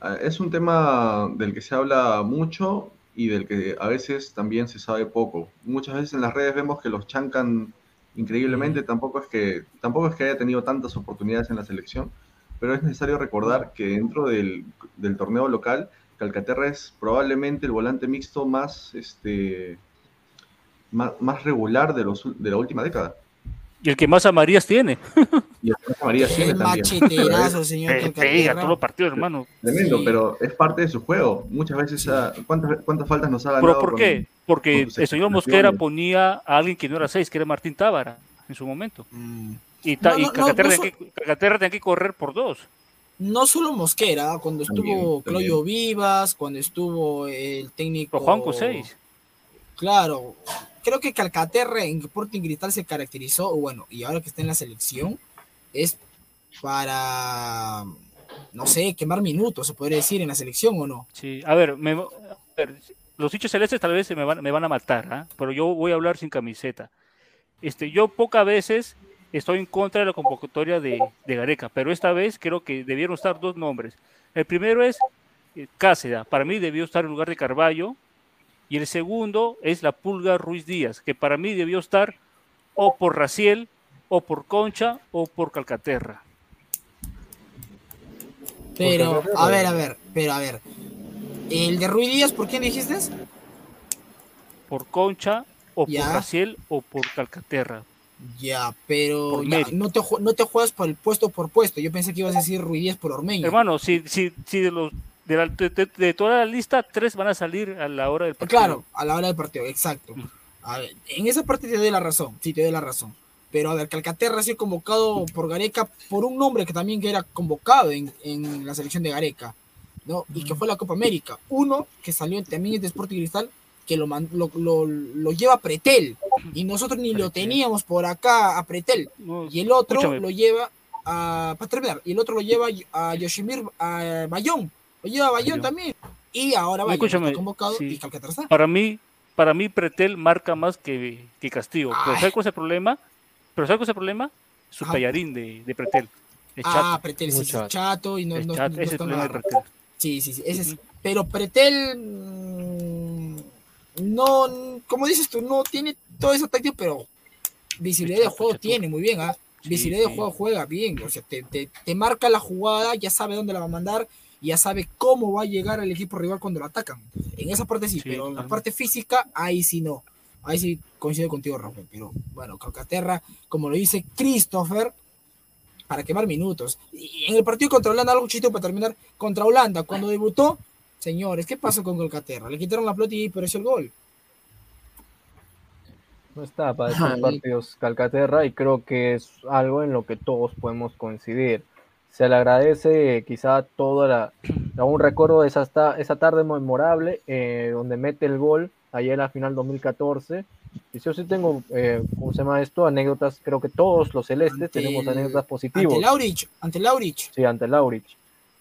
ah, Es un tema del que se habla mucho y del que a veces también se sabe poco. Muchas veces en las redes vemos que los chancan increíblemente, tampoco es que, tampoco es que haya tenido tantas oportunidades en la selección, pero es necesario recordar que dentro del, del torneo local, Calcaterra es probablemente el volante mixto más, este, más, más regular de, los, de la última década. Y el que más amarillas tiene. Y el Jorge María Qué tiene también. macheterazo, señor Pe- Pega Calcaterra. todos los partidos, hermano. Tremendo, Sí. pero es parte de su juego. Muchas veces, ¿cuántas, cuántas faltas nos ha ganado? ¿Pero por con- qué? Porque con el señor? Mosquera ponía a alguien que no era seis, que era Martín Tábara en su momento. Mm. Y, ta- No, y no, no tenía que, que correr por dos. No solo Mosquera, cuando estuvo También, también. Claudio Vivas, cuando estuvo el técnico. Pero Juanco seis. Claro, creo que Calcaterra en Sporting Cristal se caracterizó, bueno, y ahora que está en la selección, es para, no sé, quemar minutos, se podría decir, en la selección o no. Sí, a ver, me- a ver, los dichos celestes tal vez me van, me van a matar, ¿ah? pero yo voy a hablar sin camiseta. Este, yo pocas veces estoy en contra de la convocatoria de, de Gareca, pero esta vez creo que debieron estar dos nombres. El primero es eh, Cáceres, para mí debió estar en lugar de Carballo, y el segundo es la Pulga Ruiz Díaz, que para mí debió estar o por Raciel, o por Concha, o por Calcaterra. Pero, a ver, a ver, pero a ver. El de Ruiz Díaz, ¿por quién dijiste? Por Concha, o Ya. por Raciel, o por Calcaterra. Ya, pero ya, no, te, no te juegas por el puesto por puesto. Yo pensé que ibas a decir Ruiz Díaz por Ormeño. Hermano, si, si, si de, los, de, la- de- de- de toda la lista, tres van a salir a la hora del partido. Claro, a la hora del partido, exacto. A ver, en esa parte te doy la razón, sí, te doy la razón. Pero a ver, Calcaterra ha sido convocado por Gareca por un nombre que también era convocado en, en la selección de Gareca, ¿no? Y que fue la Copa América. Uno que salió también de Sporting Cristal, que lo, lo, lo, lo lleva a Pretel. Y nosotros ni lo teníamos por acá a Pretel. No, Y el otro escúchame, lo lleva a. Para terminar, y el otro lo lleva a Yoshimir a Bayón. Lleva a Bayón también. Y ahora Bayón está convocado sí. y Calcaterra está. para mí, para mí Pretel marca más que, que Castillo. Pero. ¿sabes cuál es el problema? Pero ¿sabes cuál es el problema? Su Ajá. tallarín de, de Pretel. Es Ah, chato. Pretel sí, es chato. chato y no, es no, chato, no ese es el está problema de nada. Pretel. Sí, sí, sí. Ese es, pero Pretel mm, no, como dices tú, no tiene toda esa táctica, pero visibilidad de chato, juego chato. tiene muy bien, ¿ah? Sí, Visibilidad de sí. juego juega bien, o sea, te, te- te marca la jugada, ya sabe dónde la va a mandar, y ya sabe cómo va a llegar al equipo rival cuando lo atacan. En esa parte sí, Sí, pero en la parte física, ahí sí no. Ahí sí coincido contigo, Rafael. Pero bueno, Calcaterra, como lo dice Christopher, para quemar minutos. Y en el partido contra Holanda, algo chito para terminar, contra Holanda, cuando debutó, señores, ¿qué pasó con Calcaterra? Le quitaron la pelota y apareció el gol. No está para estos Ay. partidos Calcaterra y creo que es algo en lo que todos podemos coincidir. Se le agradece quizá toda la, aún recuerdo esa, esa tarde memorable eh, donde mete el gol ayer en la final 2014. Y yo sí tengo, eh, ¿cómo se llama esto? Anécdotas, creo que todos los celestes Ante tenemos anécdotas positivas. Ante Laurich, ante Laurich. Sí, ante Laurich.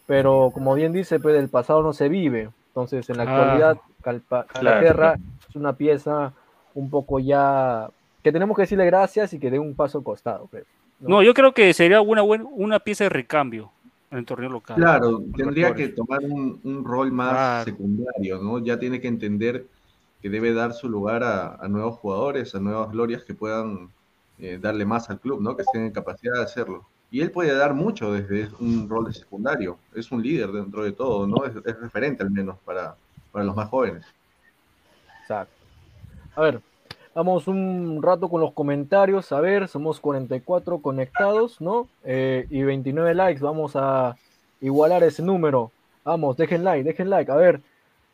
Pero como bien dice, pues del pasado no se vive. Entonces, en la Claro. actualidad, Calpa- Calcaterra es una pieza un poco ya que tenemos que decirle gracias y que dé un paso al costado. pues, ¿no? No, yo creo que sería una, buena, una pieza de recambio en el torneo local. Claro, tendría que tomar un, un rol más Claro. secundario, ¿no? Ya tiene que entender que debe dar su lugar a, a nuevos jugadores, a nuevas glorias que puedan eh, darle más al club, ¿no? Que estén en capacidad de hacerlo. Y él puede dar mucho desde un rol de secundario. Es un líder dentro de todo, ¿no? Es, es referente al menos para, para los más jóvenes. Exacto. A ver, Vamos un rato con los comentarios, a ver, somos 44 conectados, ¿no? Eh, y 29 likes, vamos a igualar ese número. Vamos, dejen like, dejen like, a ver.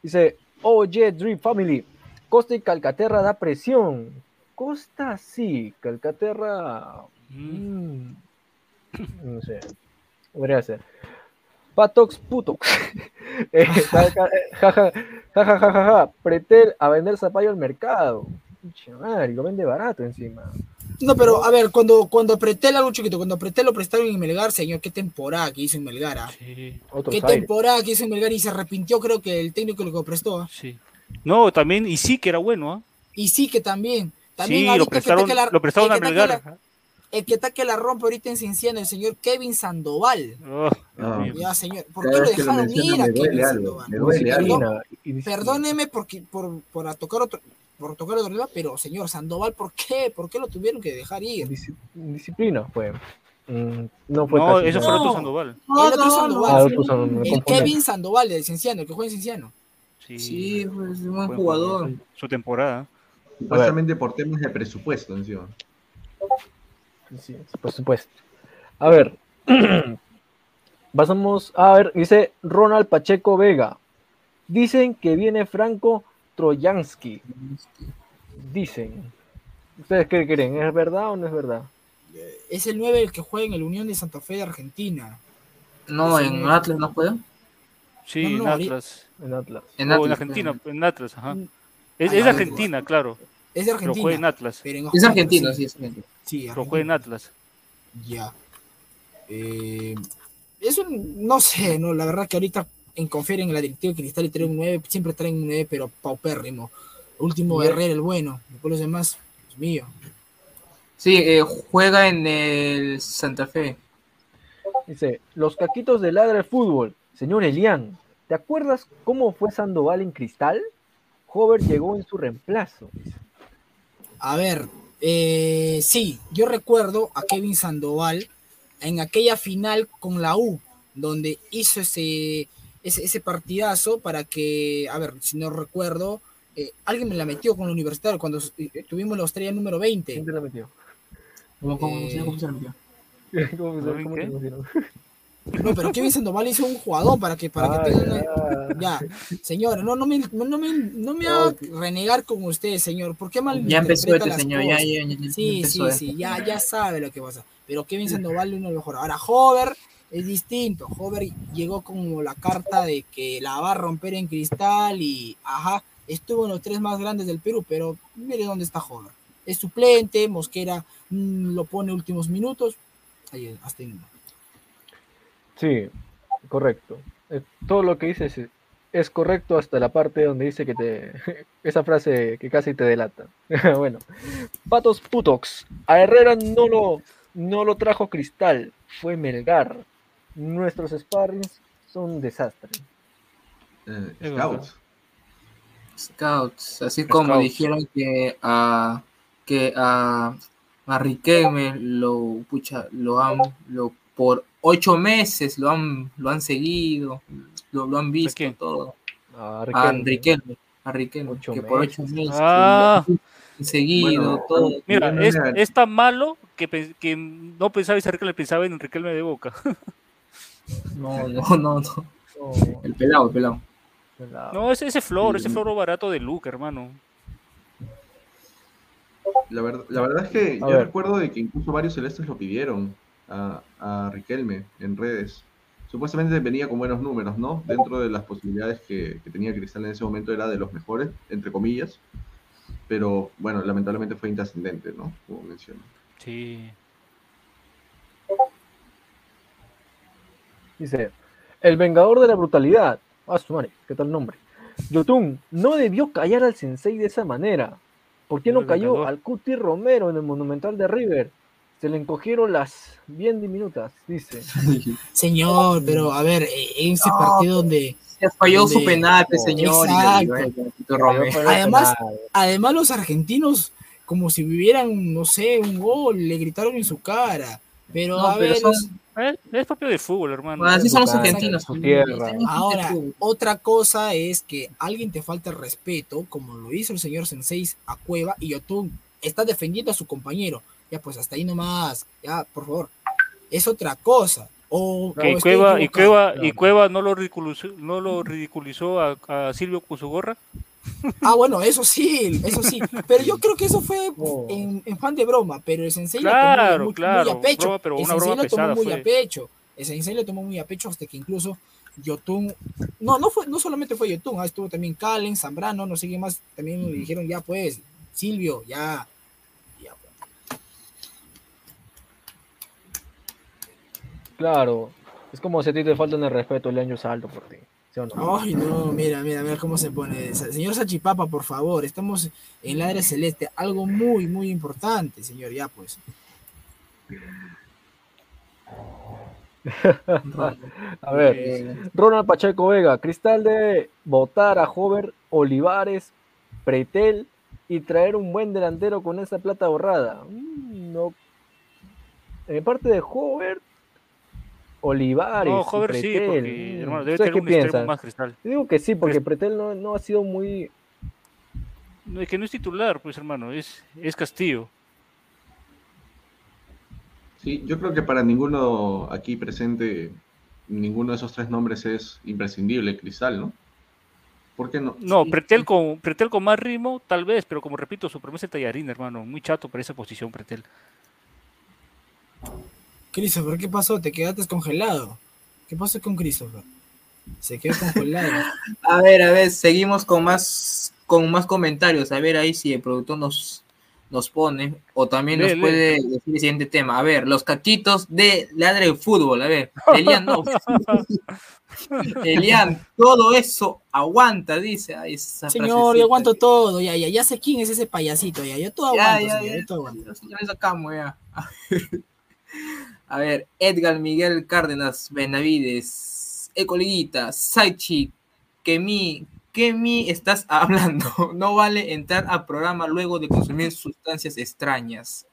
Dice, oye, Dream Family, Costa y Calcaterra da presión. Costa sí, Calcaterra... Mm, no sé, podría ser. Patox puto. eh, jaja, jaja, jaja, jaja, pretel a vender zapallo al mercado. Pinche madre, lo vende barato encima. No, pero a ver, cuando, cuando Pretel, algo chiquito, cuando Pretel lo prestaron en Melgar, señor, qué temporada que hizo en Melgar. ah? Otros Qué aires. temporada que hizo en Melgar y se arrepintió, creo que el técnico que lo prestó. ah. Sí. No, también, y sí que era bueno, ¿ah? Y sí que también. también Sí, ahorita lo que prestaron, ataque la- lo prestaron a que Melgar. la- El que ataque la rompe ahorita en Cienciano, el señor Kevin Sandoval. Oh, Ah, Ya, señor. ¿Por Cada qué lo que dejaron ir a Kevin algo, Sandoval? Perdóneme porque, por, por a tocar otro, por tocar otro tema, pero señor Sandoval, ¿por qué? ¿Por qué lo tuvieron que dejar ir? Dis- Disciplina fue. Mm, no fue no, eso fue otro No. Sandoval. el otro Sandoval. Ah, otro Sandoval, me el confundí. Kevin Sandoval del Cienciano, el que juega en Cienciano. Sí, Sí, pues, es un buen jugador. Su temporada. Supuestamente por temas de presupuesto encima. Sí, por supuesto. A ver. Pasamos a ver, dice Ronald Pacheco Vega. Dicen que viene Franco Trojansky. Dicen. ¿Ustedes qué creen? ¿Es verdad o no es verdad? Es el 9 el que juega en el Unión de Santa Fe de Argentina. No, en Atlas no puede. Sí, No, no, en Atlas. En Atlas. En O en Atlas, Argentina, pero- en Atlas, ajá. Es, Ah, es no, Argentina, claro. Es de Pero Argentina. juega en Atlas. pero en Es Oaxaca, argentino, sí. sí, es argentino. Sí, Pero juega en Atlas. Ya. Eh, eso no sé, no, la verdad que ahorita en confieren en la directiva de Cristal y traen un 9, siempre traen un 9, pero paupérrimo. Último. Herrera, el bueno. Después los demás, Dios mío. Sí, eh, juega en el Santa Fe. Dice, los caquitos de ladra el fútbol. Señor Elian, ¿te acuerdas cómo fue Sandoval en Cristal? Hover llegó en su reemplazo. A ver, eh, sí, yo recuerdo a Kevin Sandoval en aquella final con la U, donde hizo ese, ese, ese partidazo para que, a ver, si no recuerdo, eh, alguien me la metió con el universitario cuando eh, tuvimos la estrella número 20. ¿Quién te la metió? ¿Cómo, cómo, Eh, cómo se llama? ¿Cómo, se- ¿Saben cómo te? No, pero Kevin Sandoval hizo un jugador para que, para Ah, que tengan una- ya. Ya, señor, no, no me, no, no me, no me haga renegar con usted, señor. ¿Por qué mal Ya empezó este señor, ya, ya, ya, ya Sí, sí, sí, ya, ya sabe lo que pasa. Pero Kevin Sandoval uno mejor. Ahora, Hover es distinto. Hover llegó como la carta de que la va a romper en cristal y, ajá, estuvo en los tres más grandes del Perú, pero mire dónde está Hover. Es suplente, Mosquera mm, lo pone últimos minutos. Ahí, hasta ahí. Sí, correcto. Eh, Todo lo que dices es, es correcto hasta la parte donde dice que te... Esa frase que casi te delata. bueno. Patos Putox. A Herrera no lo, no lo trajo Cristal. Fue Melgar. Nuestros sparrings son un desastre. Eh, Scouts. Scouts, así como Scouts. dijeron que a que a, a Riquelme lo pucha, lo han lo por ocho meses lo han lo han seguido, lo, lo han visto todo. A Riquelme. A Riquelme, Ocho que por ocho meses. Ah. seguido Bueno, todo. Mira, es, es tan malo que, que no pensaba en Riquelme, pensaba en Riquelme de Boca. No, no, no, no. El pelado, el pelado. la- No, ese, ese flor, ese floro barato de Luca, hermano. La, ver- la verdad es que A yo ver. recuerdo de que incluso varios celestes lo pidieron a, a Riquelme en redes. Supuestamente venía con buenos números, ¿no? Dentro de las posibilidades que, que tenía Cristal en ese momento era de los mejores, entre comillas. Pero bueno, lamentablemente fue intrascendente, ¿no? Como mencioné. Sí. Dice, el vengador de la brutalidad. Ah, su madre, ¿qué tal nombre? Yotun no debió callar al sensei de esa manera. ¿Por qué no cayó vengador. al Cuti Romero en el Monumental de River? Se le encogieron las bien diminutas, dice. Señor, pero a ver, eh, ese partido donde Se falló su Donde- penal, pues, señor. Exacto. Además- además los argentinos, como si vivieran, no sé, un gol, le gritaron en su cara. Pero No, a pero ver, son- es- Eh, Es propio de fútbol, hermano. Bueno, así son los argentinos. ahora, otra cosa es que alguien te falta el respeto, como lo hizo el señor Sensei a Cueva, y Yotun está defendiendo a su compañero. Ya, pues hasta ahí nomás, ya, por favor. Es otra cosa. O, Que o estoy Cueva, y. Cueva, y Cueva no lo ridiculizó, no lo ridiculizó a, a Silvio con su gorra. Ah, bueno, eso sí, eso sí. Pero yo creo que eso fue en, en fan de broma, pero el sensei lo Claro, tomó muy, a pecho. broma, pero el sensei broma lo tomó pesada muy fue. a pecho. El sensei lo tomó muy a pecho hasta que incluso Yotun, no, no fue, no solamente fue Yotun, ah, estuvo también Calen, Zambrano, no sé qué más, también le dijeron ya pues, Silvio, ya, ya pues. Claro, es como si a ti te faltan el respeto el año salto por ti. ¿Sí o no? Ay, no, mira, mira, mira cómo se pone. Señor Sachipapa, por favor, estamos en Ladre Celeste, algo muy, muy importante, señor, ya pues. A ver, Ronald Pacheco Vega, Cristal de votar a Jover Olivares, Pretel y traer un buen delantero con esa plata ahorrada. Mm, no. En parte de Jover, Olivares. No, y Jover sí, Pretel. porque hermano, debe ¿ustedes tener qué un extremo piensan? más cristal. Yo digo que sí, porque Pues- Pretel no, no ha sido muy. No, es que no es titular, pues hermano, es, es Castillo. Sí, yo creo que para ninguno aquí presente, ninguno de esos tres nombres es imprescindible, Cristal, ¿no? ¿Por qué no? No, Pretel con, Pretel con más ritmo, tal vez, pero como repito, su promesa es tallarín, hermano. Muy chato para esa posición, Pretel. Christopher, ¿qué pasó? ¿Te quedaste congelado? ¿Qué pasó con Christopher? Se quedó congelado. A ver, a ver, seguimos con más con más comentarios. A ver ahí si el productor nos, nos pone o también Lee, nos lee. puede decir el siguiente tema. A ver, los caquitos de Ladre de Fútbol. A ver, Elian, no. Elian, todo eso aguanta, dice. Ay, esa Señor, yo aguanto todo, ya, ya, ya sé quién es ese payasito, ya, yo todo Ya, aguanto, ya, señor, ya. yo todo aguanto. Ya sacamos, ya. A ver, Edgar Miguel Cárdenas Benavides, Ecoliguita, Saichi, que mi, que mi estás hablando. No vale entrar al programa luego de consumir sustancias extrañas.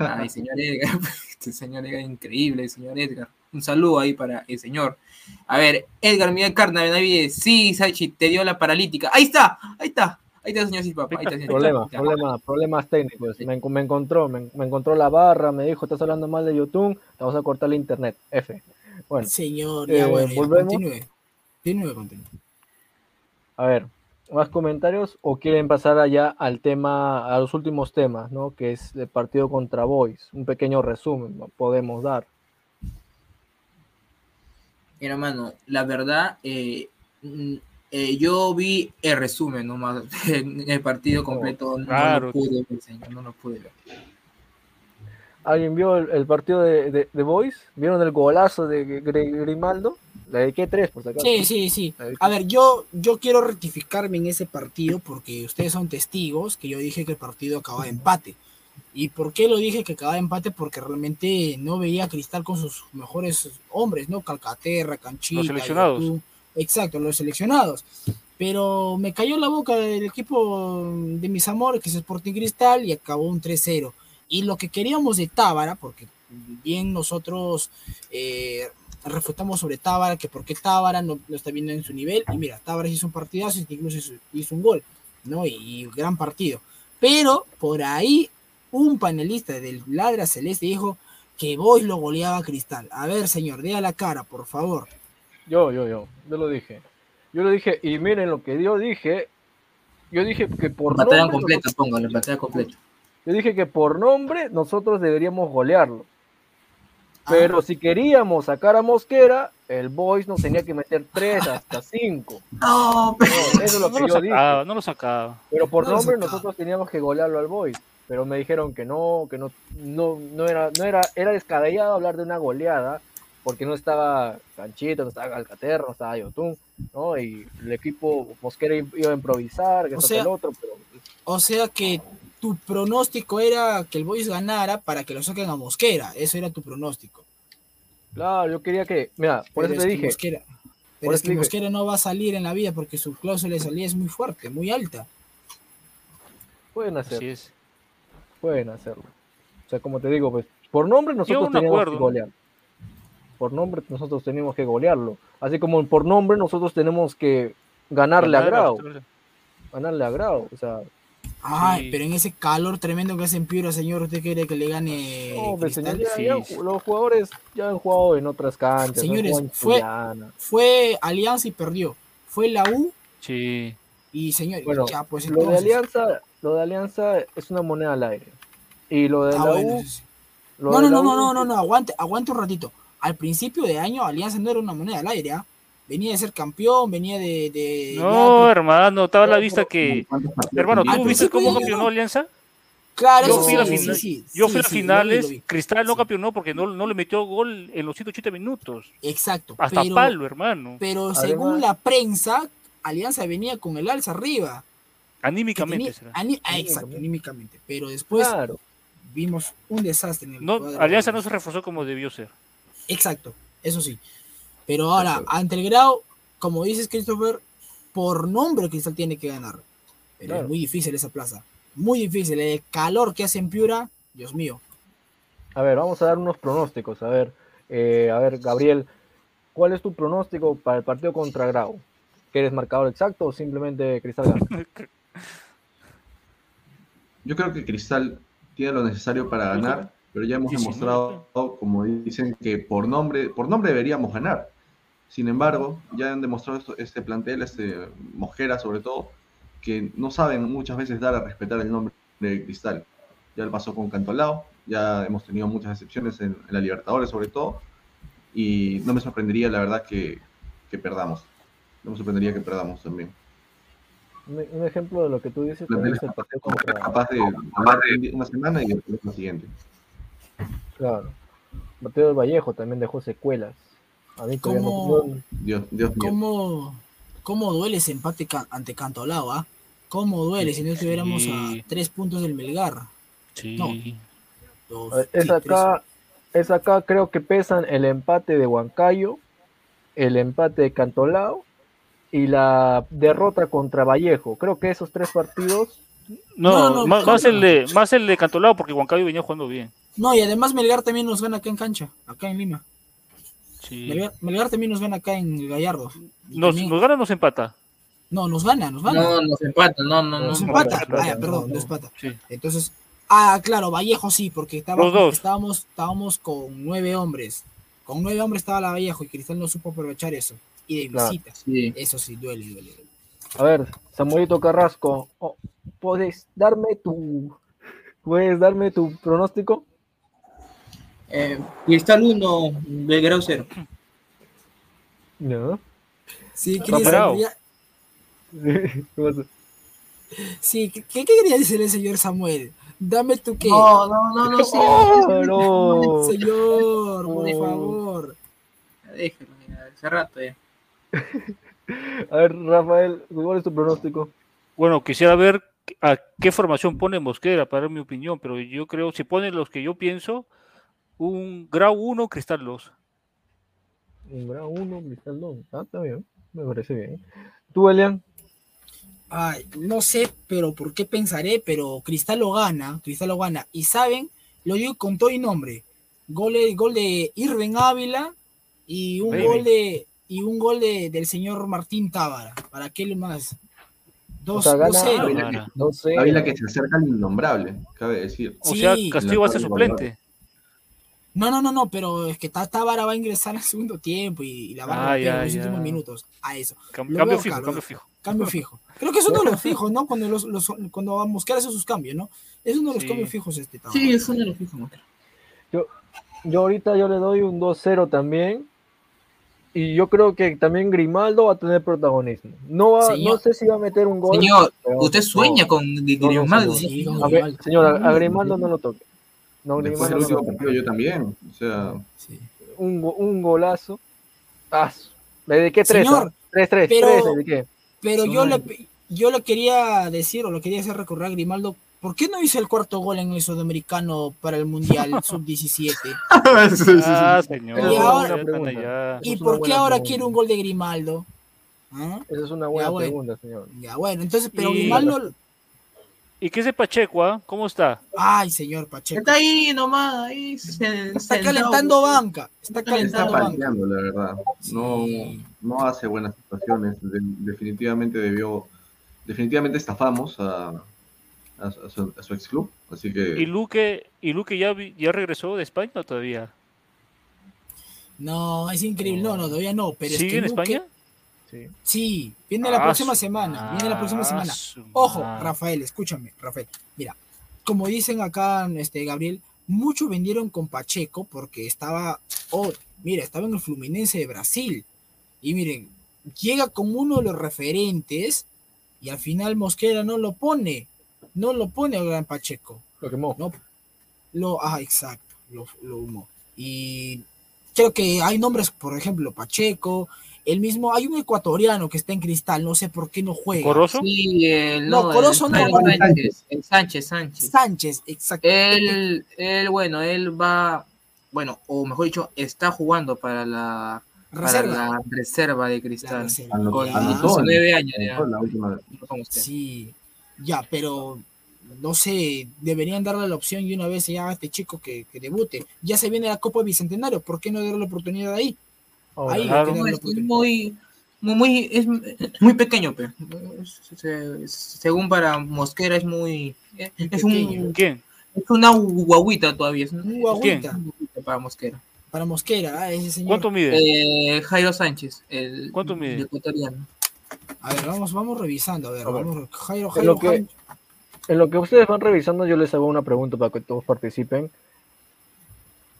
Ay, señor Edgar, este señor Edgar, increíble, señor Edgar. Un saludo ahí para el señor. A ver, Edgar Miguel Cárdenas Benavides, sí, Saichi, te dio la paralítica. Ahí está, ahí está, ahí está, señor Cipapa, ahí señor Problemas, Cipapa. problemas, problemas técnicos. Me, me encontró, me, me encontró la barra, me dijo, estás hablando mal de YouTube, te vamos a cortar la internet. F. Bueno, Señor, ya Eh, bueno, ya, volvemos. continúe. Continúe, continúe. a ver, ¿más comentarios o quieren pasar allá al tema, a los últimos temas, ¿no? Que es el partido contra Boys. Un pequeño resumen ¿no? podemos dar. Mira, mano, la verdad, eh, eh, yo vi el resumen nomás, en el partido completo, no claro. lo pude ver, señor, no lo pude ver. ¿Alguien vio el, el partido de, de, de Boys? ¿Vieron el golazo de Gr- Grimaldo? Le dediqué tres, por si acaso. Sí, sí, sí. A ver, yo, yo quiero rectificarme en ese partido porque ustedes son testigos que yo dije que el partido acababa de empate. ¿Y por qué lo dije que acababa de empate? Porque realmente no veía a Cristal con sus mejores hombres, ¿no? Calcaterra, Canchita. Los seleccionados. Exacto, los seleccionados. Pero me cayó la boca del equipo de mis amores, que es Sporting Cristal, y acabó un 3-0. Y lo que queríamos de Tábara, porque bien nosotros eh, refutamos sobre Tábara, que por qué Tábara no, está viendo en su nivel, y mira, Tábara hizo un partidazo, incluso hizo, un gol, ¿no? Y, gran partido. Pero por ahí un panelista del Ladra Celeste dijo que Boys lo goleaba Cristal. A ver, señor, dé a la cara, por favor. Yo, yo, yo, yo lo dije. Yo lo dije, y miren lo que yo dije. Yo dije que por Batalla nombre, completa, póngale, batalla completa. yo dije que por nombre nosotros deberíamos golearlo. Ah. Pero si queríamos sacar a Mosquera, el Boys nos tenía que meter 3 hasta 5. No, eso es lo No que lo yo dije. sacaba, no lo sacaba. Pero por No nombre nosotros teníamos que golearlo al Boys. Pero me dijeron que no, que no, no, no era, no era, era descabellado hablar de una goleada, porque no estaba Canchito, no estaba Calcaterra, no estaba Yotun, ¿no? Y el equipo Mosquera iba a improvisar, que O sea- que el otro, pero O sea que tu pronóstico era que el Boys ganara para que lo saquen a Mosquera. Eso era tu pronóstico. claro, yo quería que, mira, por Pero eso te dije, Mosquera, pero Por es eso que dije. Mosquera no va a salir en la vida porque su cláusula de salida es muy fuerte, muy alta. pueden Así hacerlo, es. pueden hacerlo. O sea, como te digo, pues, por nombre nosotros un teníamos acuerdo, que golear. Por nombre nosotros teníamos que golearlo. Así como por nombre nosotros tenemos que ganarle a Grau. ganarle. a Grau. O sea, Ay, Sí. pero en ese calor tremendo que hace en Piura, señor, ¿usted quiere que le gane No, pues, señor, ya- Sí, ya los jugadores ya han jugado en otras canchas. Señores, en fue-. Fue Alianza y perdió. Fue la U Sí. y señor, Bueno, ya pues Lo de entonces. Alianza, lo de Alianza es una moneda al aire. Y lo de Ah, la bueno, U, sí, No, no, la no, no, no, no, no, aguante, aguante un ratito. Al principio de año, Alianza no era una moneda al aire, ¿ah? Venía de ser campeón, venía de. de No, ya- hermano, estaba a la vista que. ¿Cuántos partidos Hermano, tenía? ¿tú viste cómo campeonó Alianza? claro, yo fui sí, a la sí, final- sí, Yo sí, fui a sí, finales, lo vi, lo vi. Cristal no Sí. campeonó porque no, no le metió gol en los 180 minutos. Exacto. Hasta pero, palo, hermano. pero Además- según la prensa, Alianza venía con el alza arriba. que Anímicamente tenía- será. ani- ah, exacto, anímicamente. Pero después Claro. vimos un desastre en el No. Alianza no se reforzó como debió ser. Exacto, eso sí. Pero ahora, ante el grado, como dices, Christopher, por nombre Cristal tiene que ganar. Pero Claro. es muy difícil esa plaza. Muy difícil. El calor que hace en Piura, Dios mío. A ver, vamos a dar unos pronósticos. A ver, eh, a ver, Gabriel, ¿cuál es tu pronóstico para el partido contra Grau? ¿Quieres marcador exacto o simplemente Cristal gana? Yo creo que Cristal tiene lo necesario para ganar, pero ya hemos 19. demostrado, como dicen, que por nombre, por nombre deberíamos ganar. Sin embargo, ya han demostrado esto- este plantel, este Mosquera sobre todo, que no saben muchas veces dar a respetar el nombre de Cristal. Ya le pasó con Cantolao, ya hemos tenido muchas excepciones en, en la Libertadores sobre todo, y no me sorprendería la verdad que, que perdamos. No me sorprendería que perdamos también. Un, un ejemplo de lo que tú dices es el partido contra capaz de hablar una semana y la siguiente. Claro. Del Vallejo también dejó secuelas. A mí todavía no- ¿Cómo- no- Dios, Dios. ¿Cómo, cómo duele ese empate ca- ante Cantolao, ah? ¿Cómo duele si no estuviéramos Sí. a tres puntos del Melgar? Sí. No. Dos, sí, Es tres. acá, es acá creo que pesan el empate de Huancayo, el empate de Cantolao y la derrota contra Vallejo. Creo que esos tres partidos, No, No, no, más, el de, más el de Cantolao porque Huancayo venía jugando bien. No, y además Melgar también nos gana acá en cancha, acá en Lima. Sí. Melgar, Melgar también nos gana acá en Gallardo. Nos, nos gana o nos empata. No, nos gana, nos gana. No, nos empata, no, no, no. nos no, empata. no, no, Ah, ya, no, perdón, no. nos empata. Sí. Entonces, ah, claro, Vallejo sí, porque dos. estábamos, estábamos con nueve hombres. Con nueve hombres estaba la Vallejo y Cristal no supo aprovechar eso. Y de Claro. visita. Sí. Eso sí, duele, duele. duele. a ver, Samuelito Carrasco, oh, ¿puedes darme tu, puedes darme tu pronóstico? Eh, Cristal 1, Belgrado 0. No. Sí, Está quería ¿Qué pasa? sí, ¿qué, qué quería decirle, señor Samuel? Dame tu qué. No, no, no, no. Oh, no. Señor, por Oh. favor. Déjalo, ya, hace rato ya. A ver, Rafael, ¿cuál es tu pronóstico? Bueno, quisiera ver a qué formación pone Mosquera para dar mi opinión, pero yo creo, si pone los que yo pienso, un Grau 1, Cristal 2. Un grado 1, Cristal 2. Ah, está bien, me parece bien. ¿Tú, Elian? Ay, no sé, pero por qué pensaré, pero Cristal lo gana, Cristal lo gana. Y saben, lo digo con todo y nombre. Gol, de- gol de Irving Ávila y un Baby. gol de y un gol de, del señor Martín Tábara. ¿Para qué lo más? O 2 sea, gana 0 Ávila. Que se acerca al innombrable, cabe decir. O Sí. sea, Castillo va a ser suplente. No, no, no, no, pero es que Tá- Tábara va a ingresar al segundo tiempo y, y la va a Ah, romper en los ya. últimos minutos. A eso. Cam- Lo cambio veo fijo, cambio ¿no? fijo. Cambio fijo. Creo que es uno de los fijos, ¿no? Cuando los, los- cuando a Mosquera hace sus cambios, ¿no? Es uno de los Sí. cambios fijos este Tábara. Sí, es uno de los fijos. ¿no? Yo ahorita yo le doy un 2-0 también. Y yo creo que también Grimaldo va a tener protagonismo. No, va, Señor- no sé si va a meter un gol. Señor, pero- usted sueña no, con Grimaldo. señor. Sí, con A ver, Grimaldo. señor, a, a Grimaldo no lo toque. No, Después no último lo partido yo también. O sea, Sí. Un, un golazo. Ah, ¿Le dediqué tres? Señor, 3-3. pero- 3 le dediqué. Pero yo le, yo le quería decir o le quería hacer recordar a Grimaldo, ¿por qué no hizo el cuarto gol en el sudamericano para el Mundial Sub-17? Ah, señor. Y ahora- ya están pregunta. allá. ¿Y es una por qué ahora pregunta. quiere un gol de Grimaldo? ¿Ah? Esa es una buena bueno. pregunta, señor. Ya, bueno, entonces, pero Y- Grimaldo... ¿Y qué es de Pacheco, ah? ¿Cómo está? Ay, señor Pacheco. Está ahí nomás, ahí. se- Está sentado. calentando banca. Está Está está calentando banca. la verdad. No, no hace buenas situaciones. De- definitivamente debió. Definitivamente estafamos a, a, su- a su, a su ex club. Así que ¿Y Luque, y Luque ya, regresó de España o todavía? No, es increíble. No, no, todavía no. Pero es ¿Sigue que en Luque- España? Sí. Sí, viene la Ah, próxima semana. Viene la próxima ma- semana. Ojo, Rafael, escúchame, Rafael. Mira, como dicen acá, este Gabriel, muchos vendieron con Pacheco porque estaba, oh, mira, estaba en el Fluminense de Brasil. Y miren, llega como uno de los referentes y al final Mosquera no lo pone. No lo pone al gran Pacheco. Lo quemó. No, lo, ah, exacto, lo, lo humó. Y creo que hay nombres, por ejemplo, Pacheco, el mismo, hay un ecuatoriano que está en cristal, no sé por qué no juega. ¿Corozo? Sí, el, No, no, el Corozo no, Jairo Sánchez. Sánchez, el Sánchez, Sánchez. Sánchez, exacto. Él, él, bueno, él va, bueno, o mejor dicho, está jugando para la para Reserva. la reserva de La Cristal. reserva. Con en- 19 años ya. la última. Sí, ya, pero no sé, deberían darle la opción y una vez ya a este chico que, que debute. Ya se viene la Copa Bicentenario, ¿por qué no darle la oportunidad ahí? Ahora, Ahí, claro. No, es muy, muy, muy, es muy pequeño, pero se- según para Mosquera es muy, es, un, ¿Quién? es una guaguita todavía, es una guaguita para Mosquera. para Mosquera, ah, ese señor. ¿Cuánto mide? Eh, Jairo Sánchez, el, ¿Cuánto mide? el ecuatoriano. A ver, vamos, vamos revisando, a ver, A ver. vamos, Jairo, En Jairo, lo que- Jairo. En lo que ustedes van revisando, yo les hago una pregunta para que todos participen.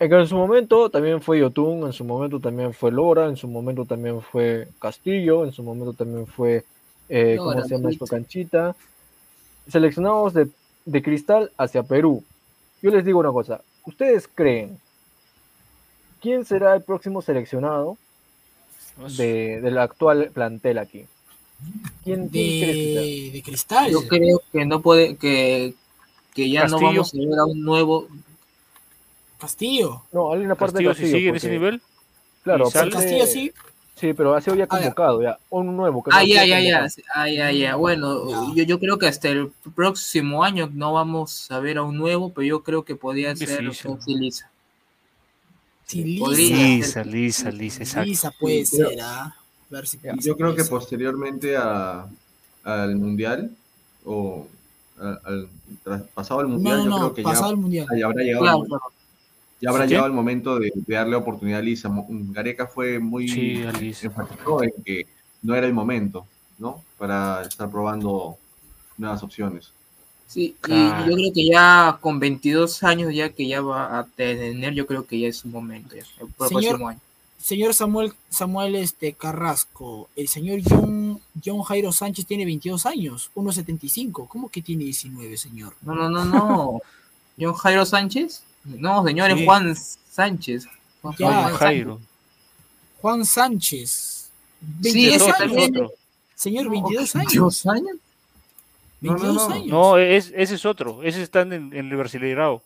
En que en su momento también fue Yotun, en su momento también fue Lora, en su momento también fue Castillo, en su momento también fue, eh, ¿cómo se llama esto? Canchita. Seleccionados de, de cristal hacia Perú. Yo les digo una cosa, ¿ustedes creen quién será el próximo seleccionado de, del actual plantel aquí? ¿Quién, de, de cristal. Yo creo que no puede, que, que ya Castillo. no vamos a ver a un nuevo. Castillo. No, alguien aparte de Castillo, si Castillo. sigue en ese porque- nivel. Claro, aparte- Castillo sí. Sí, pero ha sido ya Ah, ya. convocado, ya. Un nuevo. que no Ah, ha ya, ya, ya. Ah, ya, ya. Bueno, Ya. yo, yo creo que hasta el próximo año no vamos a ver a un nuevo, pero yo creo que podría ser. Lisa. Lisa, Lisa, Lisa, exacto. Lisa puede Sí, ser, ¿ah? Ver si Yo creo que ser. posteriormente a, al Mundial, o al, tras- pasado el Mundial, No, yo no, creo que pasado ya, el mundial. habrá llegado, Claro, claro. Ya habrá ¿Sí? llegado el momento de, de darle oportunidad a Lisa. Mo- Gareca fue muy Sí, enfatizó en que no era el momento, ¿no? Para estar probando nuevas opciones. Sí, y yo creo que ya con 22 años, ya que ya va a tener, yo creo que ya es un momento, ya, el próximo Señor- año. Señor Samuel, Samuel este, Carrasco, el señor John, John Jairo Sánchez tiene 22 años, 1.75. ¿Cómo que tiene 19, señor? No, no, no, no. ¿John Jairo Sánchez? No, señor, es Sí. Juan Sánchez. Juan Ya, Juan Jairo. Juan Sánchez. Sí, 22 ese Otro, años. también. otro. Señor, No, 22 años. 22 años. No, no, 22 no. años. No, es, ese es otro. Ese está en, en el Brasileirao.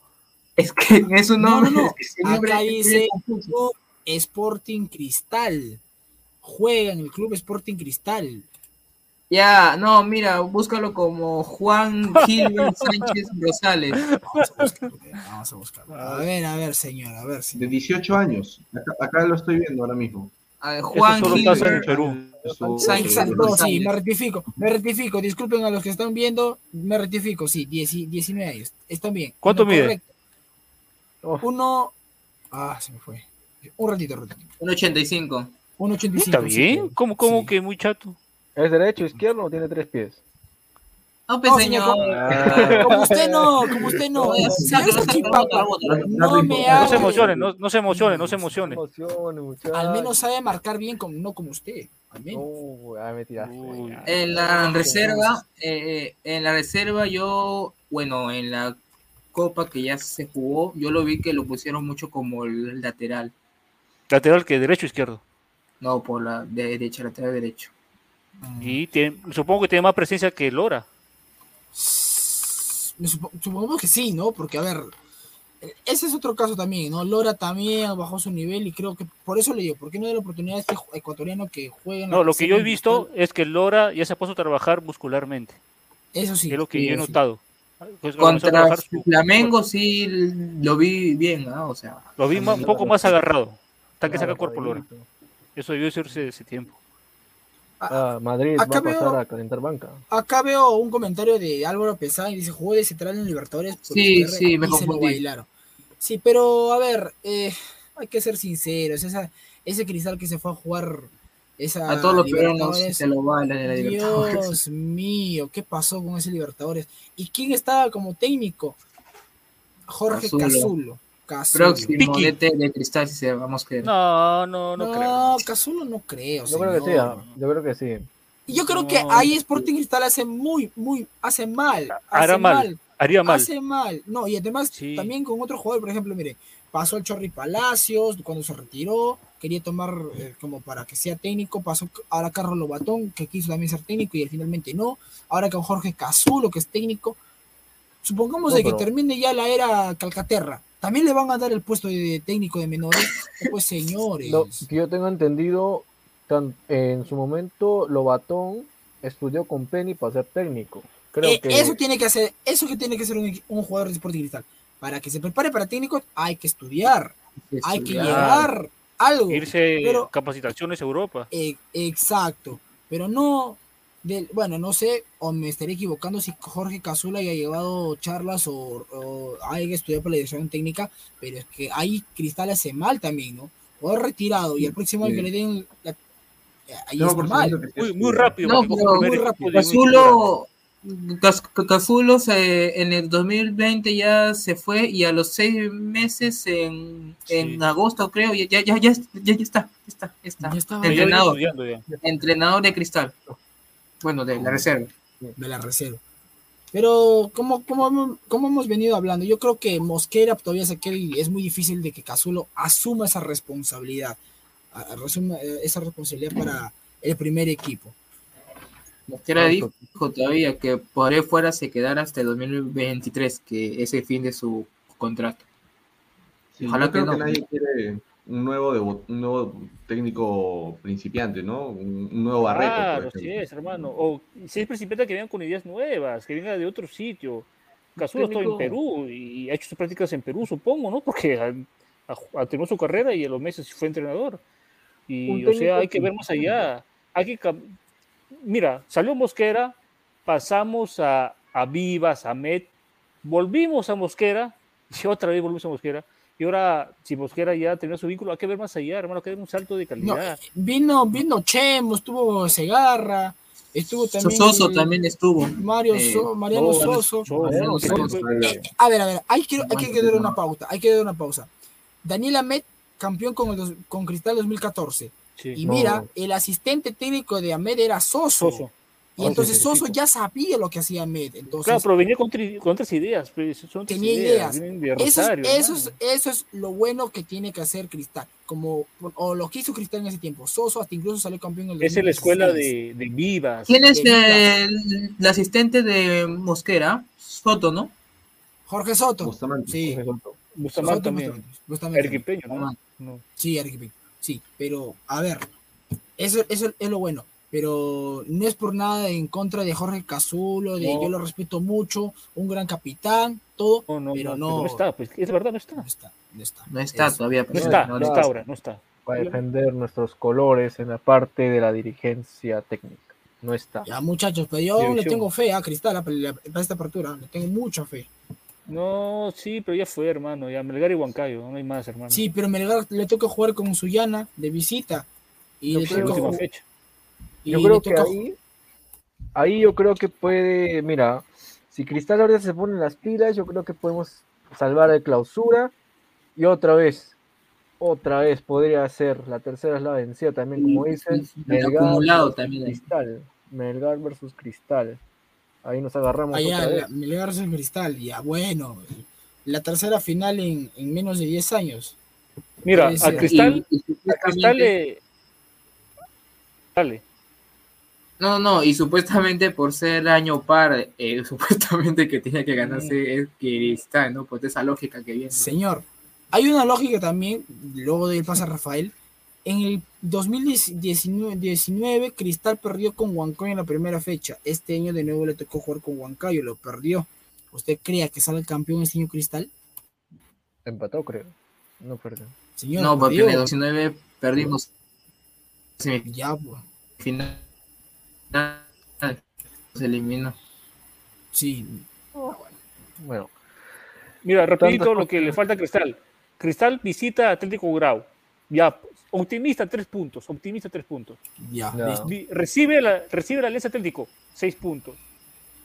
Es que es un No, nombre. no, no. es que Acá dice Sporting Cristal. Juega en el Club Sporting Cristal. Ya, no, mira, búscalo como Juan Gilbert Sánchez Rosales. Vamos a buscarlo. Vamos a buscarlo. A ver, a ver, señor, a ver, De señor. 18 años. Acá, acá lo estoy viendo ahora mismo. Ah, Eso Juan solo pasa en Gilbert. Perú. Sánchez. Exacto, González. sí, me rectifico, me rectifico. Disculpen a los que están viendo, me rectifico, sí, 10 19 años. Están bien. ¿Cuánto No, mide? correcto. Oh, Uno. Ah, se me fue. Un ratito, un ratito. Un 85. Un 85. Está bien. ¿Cómo, cómo Sí. que muy chato? ¿Es derecho, izquierdo o tiene tres pies? No, pues No, señor, señor. como- Ah, Como usted no, como usted no. Sáquelo, no me No se emocione, no, no se emocione, no se no emocione. emocione. Al menos sabe marcar bien, como, no como usted. Al menos. Uh, me. En la reserva, eh, en la reserva yo, bueno, en la copa que ya se jugó, yo lo vi que lo pusieron mucho como el lateral. Lateral que derecho o izquierdo. No, por la de derecha, lateral derecho. Y tiene- supongo que tiene más presencia que Lora. Me supo- Supongamos que sí, ¿no? Porque, a ver, ese es otro caso también, ¿no? Lora también bajó su nivel y creo que por eso le digo, ¿por qué no da la oportunidad a este ecuatoriano que juega en la No, lo que yo he visto es que Lora ya se ha puesto a trabajar muscularmente. Eso sí. es lo que sí, yo he sí. notado. Pues, Contra su- Flamengo sí lo vi bien, ¿ah? O sea, Lo vi un poco más agarrado. Hasta que saca cuerpo Lora. Eso debió hacerse ese tiempo. Ah, Madrid va acá a pasar veo- a calentar banca. Acá veo un comentario de Álvaro Pesán y dice, jugó de central en Libertadores. Sí, sí, me se lo confundí. bailaron. Sí, pero a ver, eh, hay que ser sinceros. Esa, ese cristal que se fue a jugar esa A todos los peruanos se lo bailan en la Libertadores. Dios mío, ¿qué pasó con ese Libertadores? ¿Y quién estaba como técnico? Jorge Cazulo. Cazulo. Cazulo. Próximo DT de Cristal, si se vamos a creer. No, no, no, creo. No, Cazulo no creo. Yo creo que sí, señor. ah, yo creo que sí. Y Yo creo que No. ahí Sporting Cristal hace muy, muy, hace mal. Hará hace mal, haría mal. Hace mal. No, y además Sí. también con otro jugador, por ejemplo, mire, pasó el Chorri Palacios cuando se retiró, quería tomar eh, como para que sea técnico, pasó ahora Carlos Lobatón, que quiso también ser técnico y él finalmente no. Ahora con Jorge Cazulo, que es técnico. Supongamos No, de que termine ya la era Calcaterra. También le van a dar el puesto de técnico de menores. Pues señores. Lo que yo tengo entendido, tan- en su momento, Lobatón estudió con Penny para ser técnico. Creo Eh, que Eso tiene que hacer, eso que tiene que ser un, un jugador de Sporting Cristal. Para que se prepare para técnico, hay que estudiar, hay que llevar algo. Irse pero- capacitaciones a Europa. Eh, exacto, pero no del, bueno, no sé, o me estaré equivocando si Jorge Cazula haya llevado charlas o, o haya estudiado para la dirección técnica, pero es que ahí Cristal hace mal también, ¿no? Jugador retirado y el próximo año Sí. que le den la- eh, ahí Tengo está mal. Muy, muy rápido. No, pero muy rápido. Cazulo, Cazulo se- en el 2020 ya se fue y a los seis meses en, en Sí. agosto creo ya ya ya ya, ya, ya está, ya está, ya está. Ya entrenador, entrenador de Cristal. Bueno, de la reserva. de la reserva. Pero como, como, como hemos venido hablando, yo creo que Mosquera todavía se queda y es muy difícil de que Cazulo asuma esa responsabilidad, asuma, eh, esa responsabilidad para el primer equipo. Mosquera dijo todavía que por ahí fuera se quedara hasta el 2023, que es el fin de su contrato. Sí, Ojalá yo creo que que, no. nadie quiere un nuevo, un nuevo técnico principiante, ¿no? Un, un nuevo Barreto, Claro, por sí ejemplo. es, hermano. O si es principiante que vengan con ideas nuevas, que venga de otro sitio. Cazulo está en Perú y ha hecho sus prácticas en Perú, supongo, ¿no? Porque ha, ha- ha terminado su carrera y a los meses fue entrenador. Y, o sea, hay que ver más allá. Hay que Mira, salió Mosquera, pasamos a, a Vivas, a Met, volvimos a Mosquera, y otra vez volvimos a Mosquera. Y ahora, si Mosquera ya terminó su vínculo, hay que ver más allá, hermano, hay que ver un salto de No, calidad. vino, vino Chemo, estuvo Segarra, estuvo también Soso el- también estuvo. Mario eh, So- Mariano no, Soso. Soso, Mariano Soso, Soso. A ver, a ver, hay que, hay que dar una pausa, hay que dar una pausa. Daniel Amet, campeón con, el dos- con Cristal 2014. sí. Y No. mira, el asistente técnico de Ahmed era Soso. Soso. Y entonces sí, sí, Soso ya sabía lo que hacía Ahmed. Entonces, Claro, pero venía con, tri- con otras ideas. Pues, son otras Tenía ideas. de eso, es, Rosario, eso, ¿no? es, eso es lo bueno que tiene que hacer Cristal. Como, o lo que hizo Cristal en ese tiempo. Soso hasta incluso salió campeón en el es la escuela 2016. de, de Vivas. ¿Quién es de el, el asistente de Mosquera? Soto, ¿no? Jorge Soto. Bustamante. Sí. Bustamante Soto, también. Bustamante, ¿no? No. Sí, Pic. Sí, pero a ver, eso, eso es lo bueno. Pero no es por nada en contra de Jorge Cazulo, de No. yo lo respeto mucho, un gran capitán, todo, No, no, pero no, no, está, pues es verdad, no está. no está, no está. No está Es- todavía. No está, no no está. ahora, no está. para defender nuestros colores en la parte de la dirigencia técnica. No está. Ya muchachos, pero yo le tengo fe a Cristal para esta apertura, le tengo mucha fe. No, sí, pero ya fue, hermano. Ya Melgar y Huancayo, no hay más, hermano. Sí, pero Melgar le toca jugar con Suyana de visita. Y le toca, fecha. Yo creo que ahí, ahí yo creo que puede, mira, si Cristal ahora se pone las pilas, yo creo que podemos salvar de clausura y otra vez, otra vez podría ser, la tercera es la vencida también, como dicen, y acumulado también. Cristal, Melgar versus Cristal. Ahí nos agarramos allá, otra vez. Melgar versus Cristal, ya bueno. La tercera final en, en menos de 10 años. Mira, Puede a ser. Cristal, Y- y a supuestamente- Cristal le. Dale. No, no, y supuestamente por ser año par, eh, supuestamente que tenía que ganarse es Cristal, ¿no? Por esa lógica que viene. Señor, hay una lógica también, luego del pase a Rafael. En el 2019 19, Cristal perdió con Huancayo en la primera fecha. Este año de nuevo le tocó jugar con Huancayo, lo perdió. ¿Usted cree que sale campeón este año Cristal? Empató, creo. No perdió. Señor, No, porque perdió. en el 19 perdimos Ya, pues. Se eliminó. Sí. Bueno, Mira, rapidito lo que le falta a Cristal. Cristal visita a Atlético Grau. Ya, optimista tres puntos, optimista tres puntos. Ya. Recibe la, recibe la Alianza Atlético, seis puntos.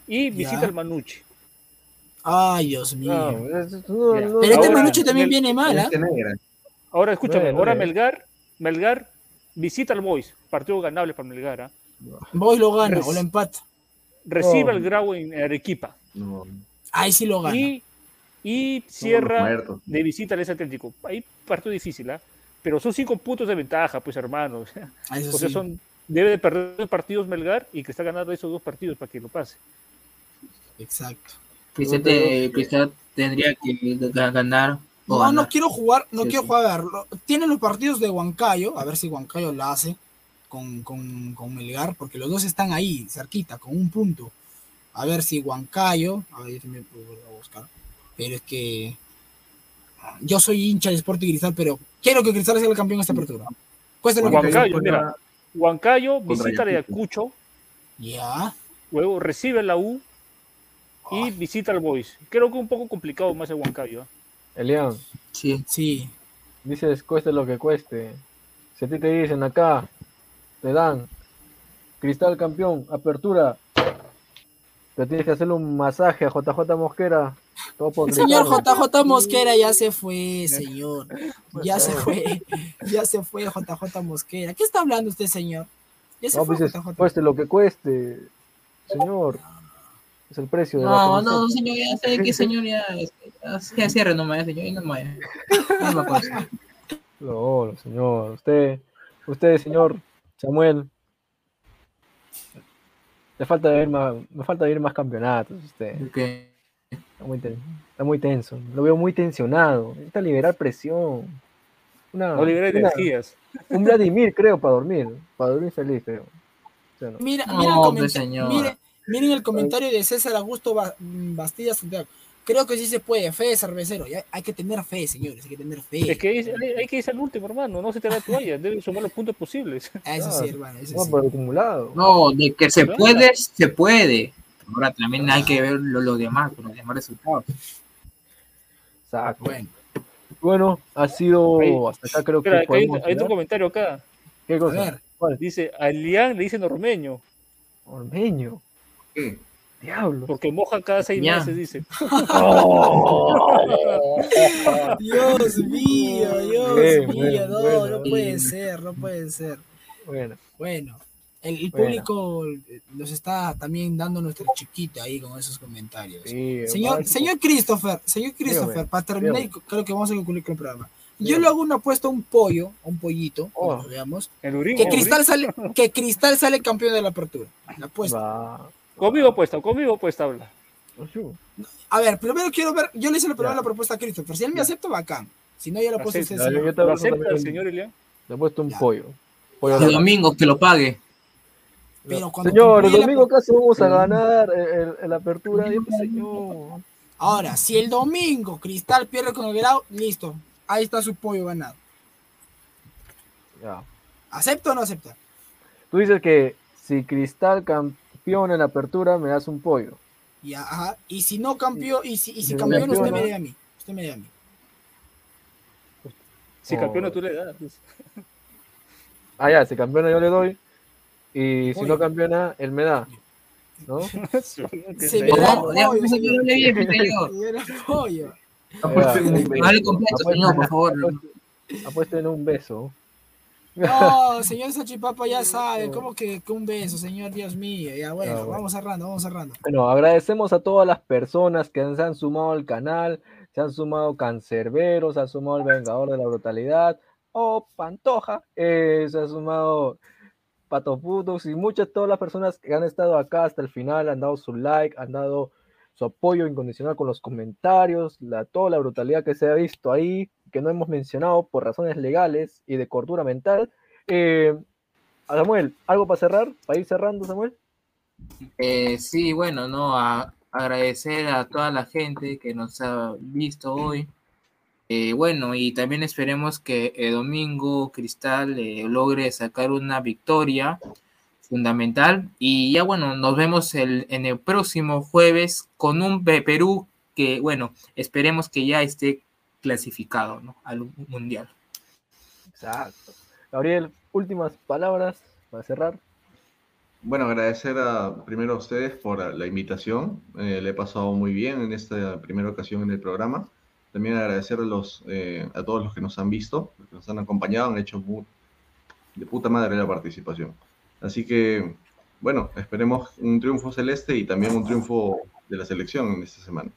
Y visita Ya. al Manucci. Ay, Dios mío. no, no, no, Pero este ahora, Manucci también el- viene mal, negra. Ahora escúchame, ahora bueno. Melgar, Melgar visita al Boys, partido ganable para Melgar. ¿ah? Voy lo gana o lo empata. Recibe Oh. al Grau en Arequipa. No, Ahí sí lo gana. Y, cierra de visita al Alianza Atlético. Ahí partido difícil, ¿ah? Pero son cinco puntos de ventaja, pues hermanos. Ah, eso O sea, sí. son, debe de perder dos partidos Melgar y que está ganando esos dos partidos para que lo pase. Exacto. Cristal, te- Cristal tendría que ga- ganar. o No, ganar. no quiero jugar, no Sí, quiero sí. jugar. Tienen los partidos de Huancayo, a ver si Huancayo la hace con, con, con Melgar, porque los dos están ahí, cerquita, con un punto. A ver si Huancayo, a ver si me puedo volver a buscar, pero es que yo soy hincha de Sporting Cristal, pero quiero que Cristal sea el campeón de esta apertura. Cuesta lo que Huancayo juega mira, Huancayo visita a Ayacucho. Ya, luego recibe la U y visita al Boys. Creo que un poco complicado más el Huancayo. ¿ah? Elian, Sí. sí. dices cueste lo que cueste. Si a ti te dicen acá, te dan Cristal campeón, apertura, te tienes que hacerle un masaje a JJ Mosquera. Todo por El señor. JJ Mosquera ya se fue, señor. Ya se fue. Ya se fue JJ Mosquera. ¿Qué está hablando usted, señor? Ya se No, fue pues JJ. cueste lo que cueste. Señor, es el precio de la No, camiseta. no, señor, ya sé que señor ya, ya, cierre nomás, señor, no me no, señor. Usted, usted, señor Samuel. Le falta ver más, me falta ver más campeonatos. Usted está muy, ten- está muy tenso. Lo veo muy tensionado. Necesita liberar presión. Una, No libera una- energías. un Vladimir, creo, para dormir. Para dormir feliz, creo. ¿Sí o no? Mira, No, mira el señor. miren el comentario de César Augusto Ba- Bastida Santiago. Creo que sí se puede. Fe de cervecero. Ya hay que tener fe, señores. Hay que tener fe. Es que hay, hay- hay que irse al último, hermano. No se te da toalla. Debes sumar los puntos posibles. Eso sí, hermano. Eso No, sí. pero acumulado. No, de que se Claro. puede, se puede. Ahora también hay que ver lo, lo demás, los demás resultados. Exacto. Bueno, Bueno, ha sido Ahí- hasta acá creo Espera, que hay, hay otro comentario acá. ¿Qué a cosa? ver. ¿Cuál? Dice, a Lian le dicen ormeño, Ormeño. ¿Qué? Diablo. porque moja cada seis Ya. meses, dice. Dios mío, Dios Bien, mío. bueno, no, bueno. no puede ser. No puede ser. Bueno, Bueno, el, el Bueno. público eh, nos está también dando nuestra chiquita ahí con esos comentarios. sí, Señor, señor Christopher, señor Christopher, Dígame, para terminar, dígame. creo que vamos a concluir con el programa. Yo le hago una apuesta a un pollo, a un pollito, Oh. como veamos, El Urín, que el Cristal sale, que Cristal sale campeón de la apertura. La apuesta. Va. Conmigo puesta, conmigo puesta habla. A ver, primero quiero ver, yo le hice la primera la propuesta a Christopher. Si él me acepta, bacán. Si no, ya la apuesta a usted. Señor. yo te ¿Lo acepta el señor Elian? Le he puesto un Ya. pollo. pollo El domingo que lo pague. Pero cuando Señor, el la domingo casi vamos a ganar el, el- el apertura. este señor. Ahora, si el domingo Cristal pierde con el Grau, listo. Ahí está su pollo ganado. Ya. ¿Acepta o no acepta? Tú dices que si Cristal campeón en la apertura, me das un pollo. Y, ajá, y si no campeón, y si, y si campeón, usted me debe a mí. Usted me debe a mí. Si Oh. campeona tú le das. pues. Ah, ya, si campeona yo le doy. Y si no campeona, él me da. ¿no? Se me da pollo, pues. Apuesten un beso. Dale completo, señor, por favor. Apuesto en un beso. No, señor Sachipapa ya sabe, ¿cómo que, que un beso, señor? Dios mío. Ya, bueno, Ah, bueno. vamos cerrando, vamos cerrando. Bueno, agradecemos a todas las personas que se han sumado al canal, se han sumado Cancerberos, se ha sumado el Vengador de la Brutalidad, o Pantoja, eh, se ha sumado Pato Putos y muchas, todas las personas que han estado acá hasta el final, han dado su like, han dado su apoyo incondicional con los comentarios, la, toda la brutalidad que se ha visto ahí, que no hemos mencionado por razones legales y de cordura mental. Eh, Samuel, ¿algo para cerrar? ¿Para ir cerrando, Samuel? Eh, sí, bueno, no, a- agradecer a toda la gente que nos ha visto hoy. Eh, bueno, y también esperemos que domingo Cristal logre sacar una victoria. fundamental. Y ya bueno, nos vemos el, en el próximo jueves con un Perú que, bueno, esperemos que ya esté clasificado ¿no? al Mundial. Exacto. Gabriel, últimas palabras para cerrar. Bueno, agradecer a, primero a ustedes por la invitación. Eh, le he pasado muy bien en esta primera ocasión en el programa. También agradecer a, los, eh, a todos los que nos han visto, los que nos han acompañado, han hecho de puta madre la participación. Así que, bueno, esperemos un triunfo celeste y también un triunfo de la selección en esta semana.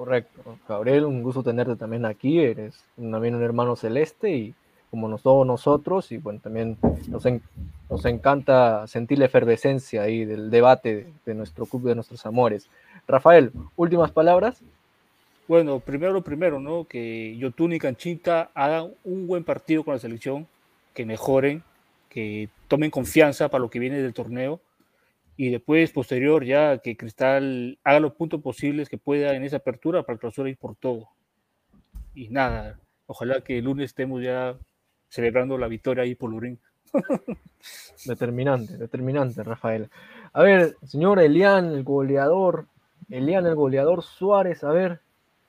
Correcto. Gabriel, un gusto tenerte también aquí. Eres también un hermano celeste y como todos nosotros, y bueno, también nos, nos encanta sentir la efervescencia ahí del debate de, nuestro club, de nuestros amores. Rafael, últimas palabras. Bueno, primero primero, ¿no? Que Yotun y Canchita hagan un buen partido con la selección, que mejoren, que tomen confianza para lo que viene del torneo y después, posterior, ya que Cristal haga los puntos posibles que pueda en esa apertura para clausura ir por todo. Y nada, ojalá que el lunes estemos ya celebrando la victoria ahí por Lurín. determinante, determinante, Rafael. A ver, señor Elian, el goleador, Elian, el goleador Suárez, a ver,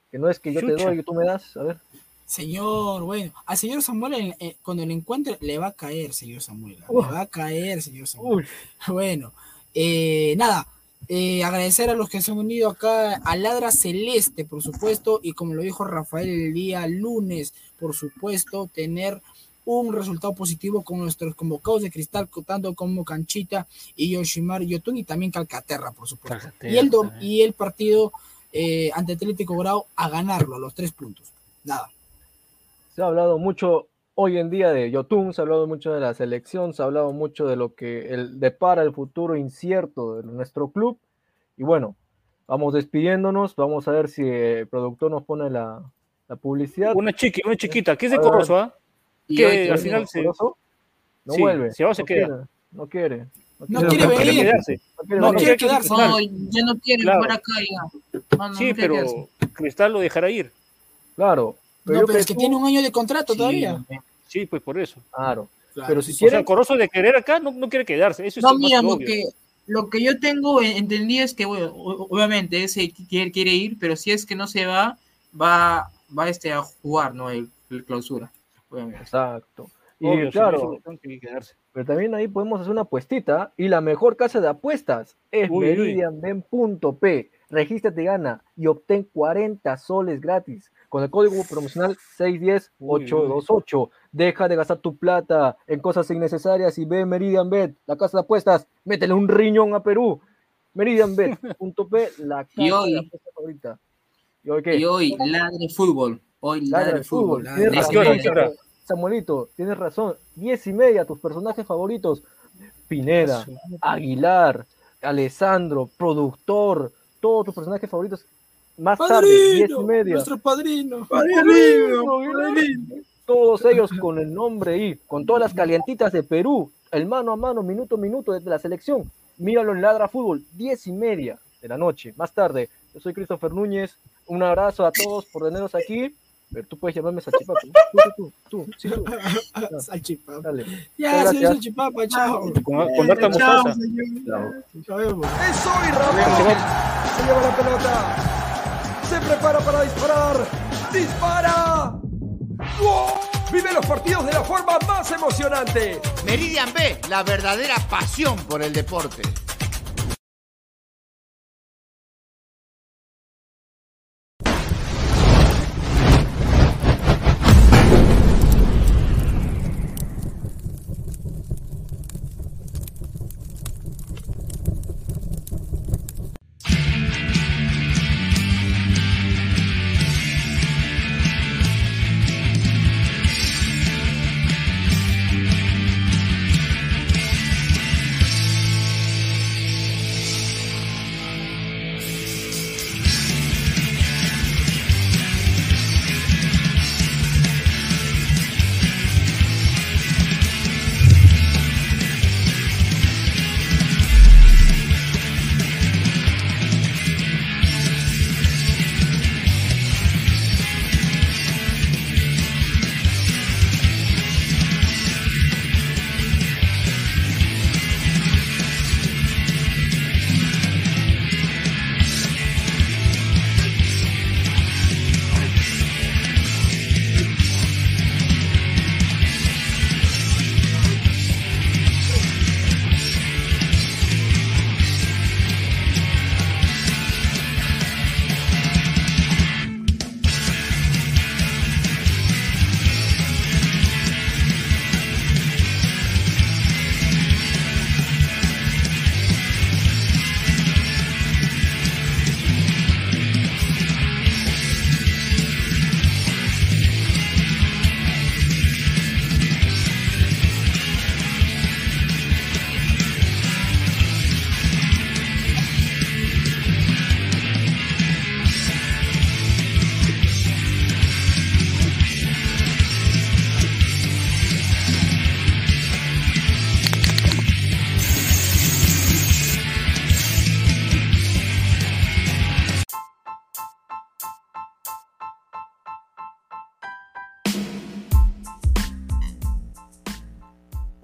que no es que yo te doy, que tú me das, a ver. Señor, bueno, al señor Samuel eh, cuando lo encuentre le va a caer, señor Samuel. Le va a caer, señor Samuel. Bueno, eh, nada, eh, agradecer a los que se han unido acá a Ladra Celeste, por supuesto, y como lo dijo Rafael el día lunes, por supuesto, tener un resultado positivo con nuestros convocados de cristal, tanto como Canchita y Yoshimar Yotun y también Calcaterra, por supuesto. y, el y el partido eh, ante Atlético Grau a ganarlo, a los tres puntos. Nada. Se ha hablado mucho hoy en día de Yotun, se ha hablado mucho de la selección, se ha hablado mucho de lo que el, depara el futuro incierto de nuestro club. Y bueno, vamos despidiéndonos, vamos a ver si el productor nos pone la, publicidad. Una chiqui, una chiquita, ¿qué es de Corroso, ah? Que al final se... No vuelve. Se va, se queda. No quiere. No quiere, venir. Quedarse. No quiere quedarse. No, ya no quiere claro. acá ya. sí, pero Cristal lo dejará ir. Claro, pero, no, pero es que tiene un año de contrato todavía. Sí, pues por eso. Claro. Pero si quiere. O sea, Corozo de querer acá no, no quiere quedarse. Eso no, mira, lo que, lo que yo tengo entendido es que, bueno, obviamente ese quiere, quiere ir, pero si es que no se va, va, va este a jugar, ¿no? El, clausura. Exacto. Y claro, pero también ahí podemos hacer una apuestita y la meridian casa de apuestas es meridianben.p. Regístrate, gana y obtén 40 soles gratis con el código promocional 610-828. Deja de gastar tu plata en cosas innecesarias y ve Meridian Bet, la casa de apuestas. Métele un riñón a Perú. MeridianBet.p, la casa de apuestas favorita. ¿Y hoy qué? Y hoy, ladre fútbol. Hoy ladre, fútbol. Samuelito, tienes razón. Diez y media, tus personajes favoritos. Pineda, Aguilar, Alessandro, productor, todos tus personajes favoritos más tarde, diez y media. Nuestro padrino. Todos ellos con el nombre y con todas las calientitas de Perú, el mano a mano, minuto a minuto desde la selección. Míralo en Ladra Fútbol, diez y media de la noche. Más tarde, yo soy Christopher Núñez. Un abrazo a todos por tenernos aquí. Pero tú puedes llamarme Salchipapa. Tú, tú, tú, sí, tú. Salchipapa. Dale. Ya, soy Salchipapa, chao. Con, con harta mostaza. Chao. Es hoy, Ramón. Se lleva la pelota se prepara para disparar. ¡Dispara! Vive los partidos de la forma más emocionante. Meridian B, la verdadera pasión por el deporte.